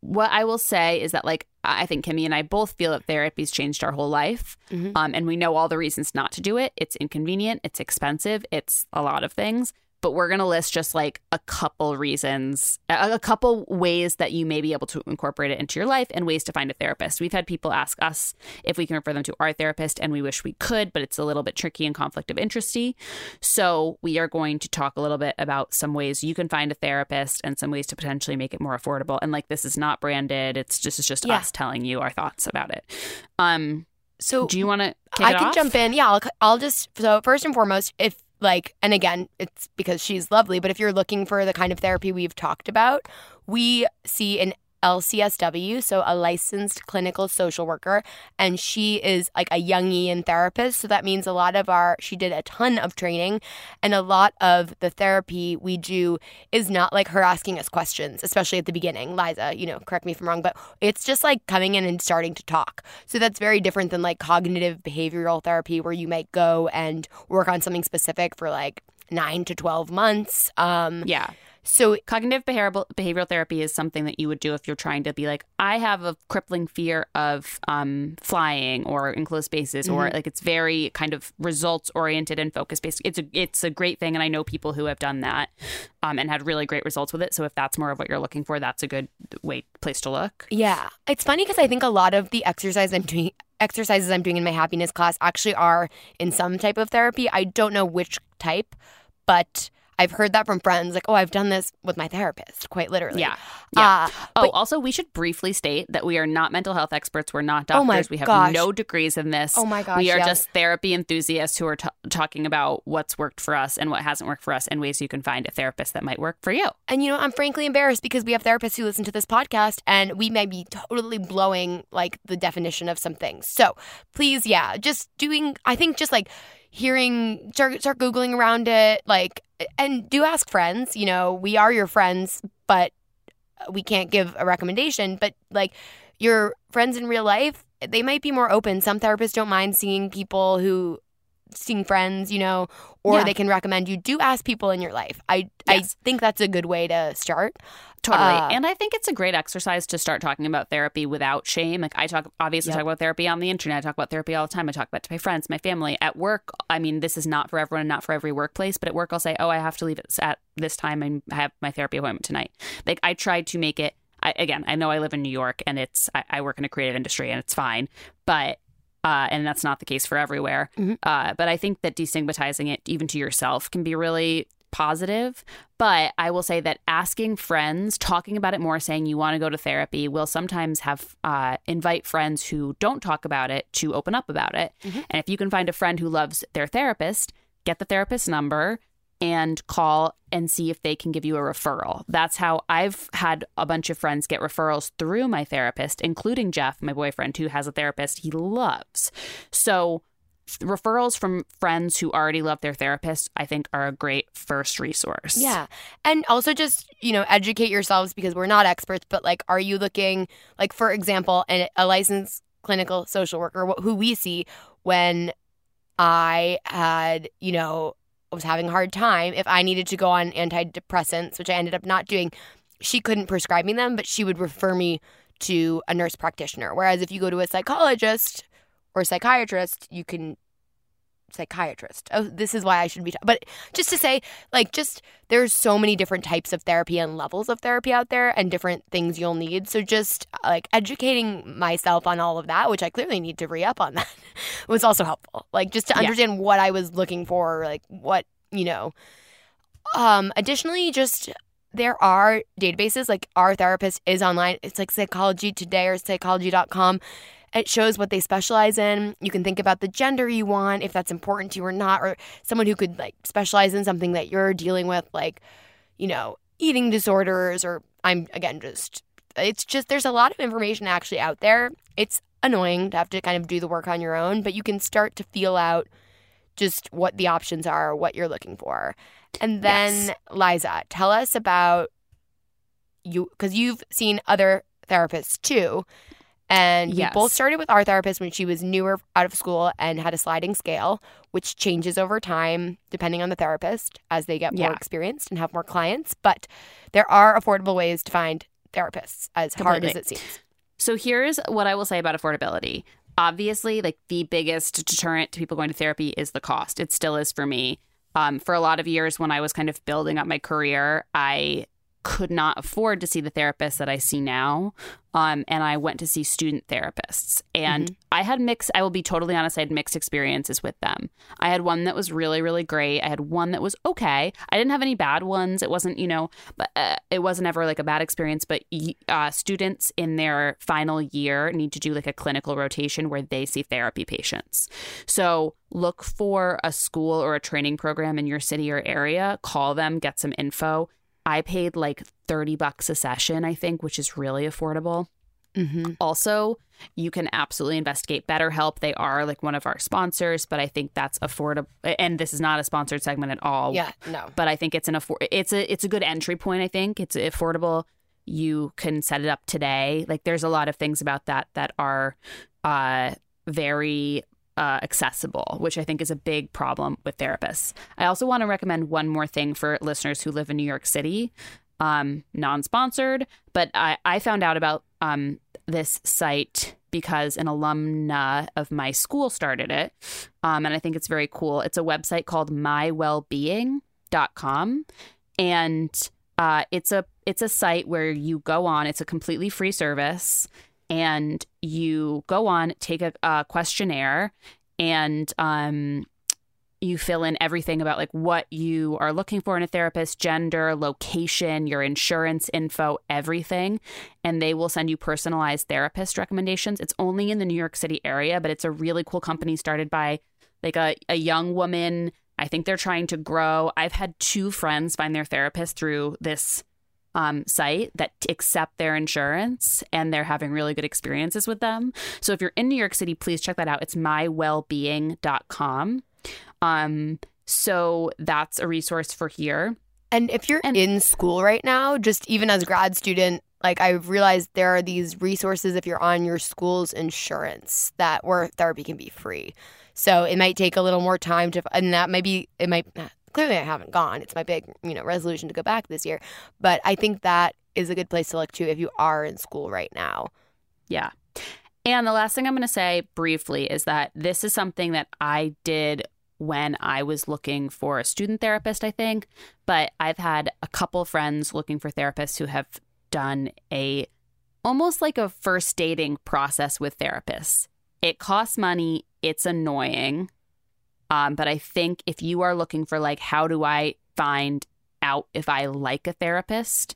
what I will say is that like I think Kimmy and I both feel that therapy's changed our whole life, Mhm. um, and we know all the reasons not to do it. It's inconvenient, it's expensive, it's a lot of things. But we're gonna list just like a couple reasons, a, couple ways that you may be able to incorporate it into your life, and ways to find a therapist. We've had people ask us if we can refer them to our therapist, and we wish we could, but it's a little bit tricky and conflict of interesty. So we are going to talk a little bit about some ways you can find a therapist and some ways to potentially make it more affordable. And like this is not branded; it's just it's just Yeah. us telling you our thoughts about it. Um, So do you want to? I can jump in. Yeah, I'll, I'll just so first and foremost, if like, and again, it's because she's lovely. But if you're looking for the kind of therapy we've talked about, we see an LCSW, so a licensed clinical social worker, and she is like a Jungian therapist. So that means a lot of our she did a ton of training, and a lot of the therapy we do is not like her asking us questions, especially at the beginning. Liza, you know, correct me if I'm wrong, but it's just like coming in and starting to talk. So that's very different than like cognitive behavioral therapy, where you might go and work on something specific for like nine to 12 months. Um, Yeah. So Cognitive behavioral behavioral therapy is something that you would do if you're trying to be like, I have a crippling fear of um, flying or enclosed spaces, or Mm-hmm. like it's very kind of results oriented and focus based. It's a it's a great thing, and I know people who have done that um, and had really great results with it. So if that's more of what you're looking for, that's a good way place to look. Yeah. It's funny because I think a lot of the exercise I'm doing exercises I'm doing in my happiness class actually are in some type of therapy. I don't know which type, but I've heard that from friends like, "Oh, I've done this with my therapist," quite literally. Yeah. Yeah. Uh, Oh, but- also, we should briefly state that we are not mental health experts. We're not doctors. Oh my we have gosh. no degrees in this. Oh my gosh, We are just therapy enthusiasts who are t- talking about what's worked for us and what hasn't worked for us and ways you can find a therapist that might work for you. And you know, I'm frankly embarrassed because we have therapists who listen to this podcast and we may be totally blowing like the definition of some things. So please, yeah, just doing, I think just like hearing, start, start Googling around it, like and do ask friends. You know, we are your friends, but we can't give a recommendation. But like your friends in real life, they might be more open. Some therapists don't mind seeing people who seeing friends, you know, or Yeah. they can recommend you. Do ask people in your life. I Yes. I think that's a good way to start. Totally. Uh, and I think it's a great exercise to start talking about therapy without shame. Like I talk obviously Yep. talk about therapy on the internet. I talk about therapy all the time. I talk about it to my friends, my family. At work, I mean, this is not for everyone, not for every workplace, but at work I'll say, "Oh, I have to leave at this time and I have my therapy appointment tonight." Like I try to make it I, again, I know I live in New York and it's I, I work in a creative industry and it's fine, but uh, and that's not the case for everywhere. Mhm. Uh, but I think that destigmatizing it even to yourself can be really positive. But I will say that asking friends, talking about it more, saying you want to go to therapy, will sometimes have uh, invite friends who don't talk about it to open up about it. Mhm. And if you can find a friend who loves their therapist, get the therapist's number and call and see if they can give you a referral. That's how I've had a bunch of friends get referrals through my therapist, including Jeff, my boyfriend, who has a therapist he loves. So, referrals from friends who already love their therapist, I think, are a great first resource. Yeah. And also just, you know, educate yourselves because we're not experts, but like, are you looking, like, for example, an, a licensed clinical social worker who we see when I had, you know, was having a hard time, if I needed to go on antidepressants, which I ended up not doing, she couldn't prescribe me them, but she would refer me to a nurse practitioner. Whereas if you go to a psychologist or psychiatrist, you can psychiatrist. Oh, this is why I shouldn't be. but just to say, like, just there's so many different types of therapy and levels of therapy out there, and different things you'll need. So just like educating myself on all of that, which I clearly need to re up on that, was also helpful. Like just to Yeah. understand what I was looking for, like what you know. Um, additionally, just there are databases like our therapist is online. It's like Psychology Today or Psychology.com. It shows what they specialize in. You can think about the gender you want, if that's important to you or not, or someone who could like specialize in something that you're dealing with, like, you know, eating disorders, or I'm again just, it's just, there's a lot of information actually out there. It's annoying to have to kind of do the work on your own, but you can start to feel out just what the options are, what you're looking for. And then, Yes. Liza, tell us about you, because you've seen other therapists too. And Yes. we both started with our therapist when she was newer out of school and had a sliding scale, which changes over time depending on the therapist as they get more Yeah. experienced and have more clients. But there are affordable ways to find therapists, as hard as it seems. So here's what I will say about affordability. Obviously, like the biggest deterrent to people going to therapy is the cost. It still is for me. Um, for a lot of years, when I was kind of building up my career, I could not afford to see the therapist that I see now. Um, and I went to see student therapists. And I had mixed, I will be totally honest, I had mixed experiences with them. I had one that was really, really great. I had one that was okay. I didn't have any bad ones. It wasn't, you know, but uh, it wasn't ever like a bad experience. But uh, students in their final year need to do like a clinical rotation where they see therapy patients. So look for a school or a training program in your city or area, call them, get some info. I paid like 30 bucks a session, I think, which is really affordable. Mm-hmm. Also, you can absolutely investigate BetterHelp. They are like one of our sponsors, but I think that's affordable. And this is not a sponsored segment at all. Yeah, no. But I think it's an afford. It's a it's a good entry point. I think it's affordable. You can set it up today. Like there's a lot of things about that that are uh, very uh, accessible, which I think is a big problem with therapists. I also want to recommend one more thing for listeners who live in New York City, um, non sponsored, but I, I found out about um, this site because an alumna of my school started it. Um, and I think it's very cool. It's a website called mywellbeing.com. And uh, it's a it's a site where you go on, it's a completely free service and you go on, take a, a questionnaire, and um, you fill in everything about like what you are looking for in a therapist, gender, location, your insurance info, everything, and they will send you personalized therapist recommendations. It's only in the New York City area, but it's a really cool company started by like a, a young woman. I think they're trying to grow. I've had two friends find their therapist through this um, site that accept their insurance and they're having really good experiences with them. So if you're in New York City, please check that out. It's mywellbeing.com. Um, So that's a resource for here. And if you're And- in school right now, just even as a grad student, like I've realized there are these resources if you're on your school's insurance that where therapy can be free. So it might take a little more time to, and that might be, it might, clearly I haven't gone. It's my big, you know, resolution to go back this year. But I think that is a good place to look to if you are in school right now. Yeah. And the last thing I'm going to say briefly is that this is something that I did when I was looking for a student therapist, I think. But I've had a couple friends looking for therapists who have done a almost like a first dating process with therapists. It costs money, it's annoying. Um, but I think if you are looking for like how do I find out if I like a therapist,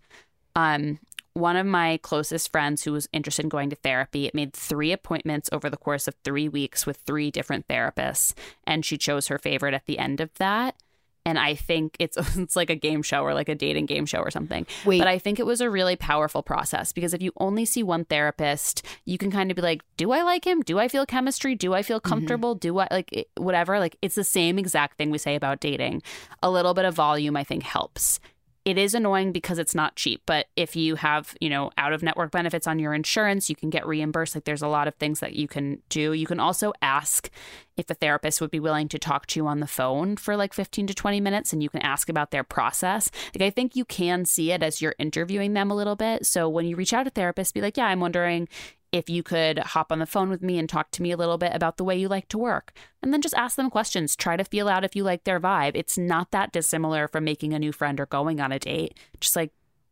um, one of my closest friends who was interested in going to therapy made three appointments over the course of three weeks with three different therapists and she chose her favorite at the end of that and i think it's it's like a game show or like a dating game show or something. Wait. but i think it was a really powerful process because if you only see one therapist you can kind of be like do i like him? Do i feel chemistry? Do i feel mm-hmm. comfortable? Do i like it- whatever. Like it's the same exact thing we say about dating. A little bit of volume i think helps it is annoying because it's not cheap but if you have you know out of network benefits on your insurance you can get reimbursed. Like there's a lot of things that you can do. You can also ask if a therapist would be willing to talk to you on the phone for like 15 to 20 minutes and you can ask about their process. Like i think you can see it as you're interviewing them a little bit. So when you reach out to therapists be like yeah i'm wondering if you could hop on the phone with me and talk to me a little bit about the way you like to work. And then just ask them questions. Try to feel out if you like their vibe. It's not that dissimilar from making a new friend or going on a date. Just like,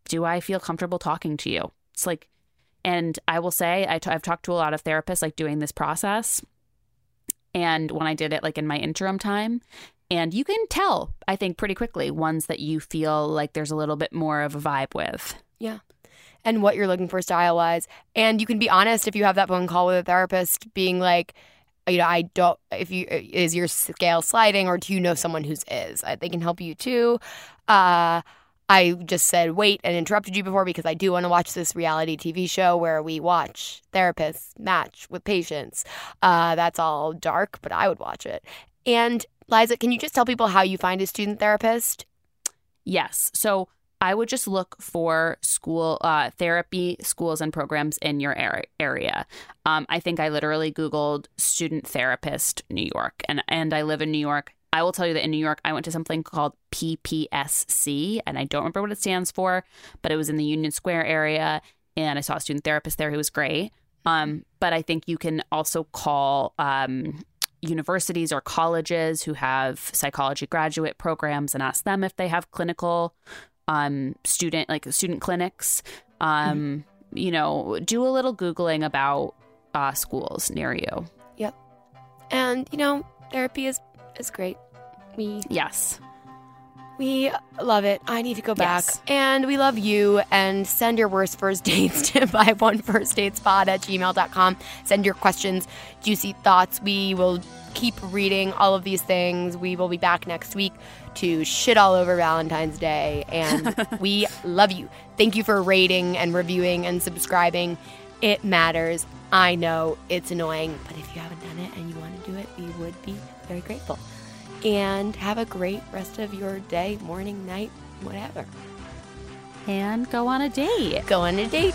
do I feel comfortable talking to you? It's like, and I will say, I t- I've talked to a lot of therapists like doing this process. And when I did it, like in my interim time, and you can tell, I think, pretty quickly ones that you feel like there's a little bit more of a vibe with. Yeah. And what you're looking for style wise. And you can be honest if you have that phone call with a therapist, being like, you know, I don't, if you, is your scale sliding or do you know someone whose is? They can help you too. Uh, I just said wait and interrupted you before because I do want to watch this reality TV show where we watch therapists match with patients. Uh, that's all dark, but I would watch it. And Liza, can you just tell people how you find a student therapist? Yes. So I would just look for school uh, therapy schools and programs in your ar- area. Um, I think I literally Googled student therapist New York, and and I live in New York. I will tell you that in New York, I went to something called PPSC, and I don't remember what it stands for, but it was in the Union Square area, and I saw a student therapist there who was great. Um, but I think you can also call um, universities or colleges who have psychology graduate programs and ask them if they have clinical um, student like student clinics. Um, You know, do a little googling about uh, schools near you. Yep. And you know, therapy is is great. We Yes. we love it. I need to go back. Yes. And we love you. And send your worst first dates to buy one first dates pod at gmail.com. Send your questions, juicy thoughts. We will keep reading all of these things. We will be back next week to shit all over Valentine's Day. And we love you. Thank you for rating and reviewing and subscribing. It matters. I know it's annoying, but if you haven't done it and you want to do it, we would be very grateful. And have a great rest of your day, morning, night, whatever. And go on a date. Go on a date.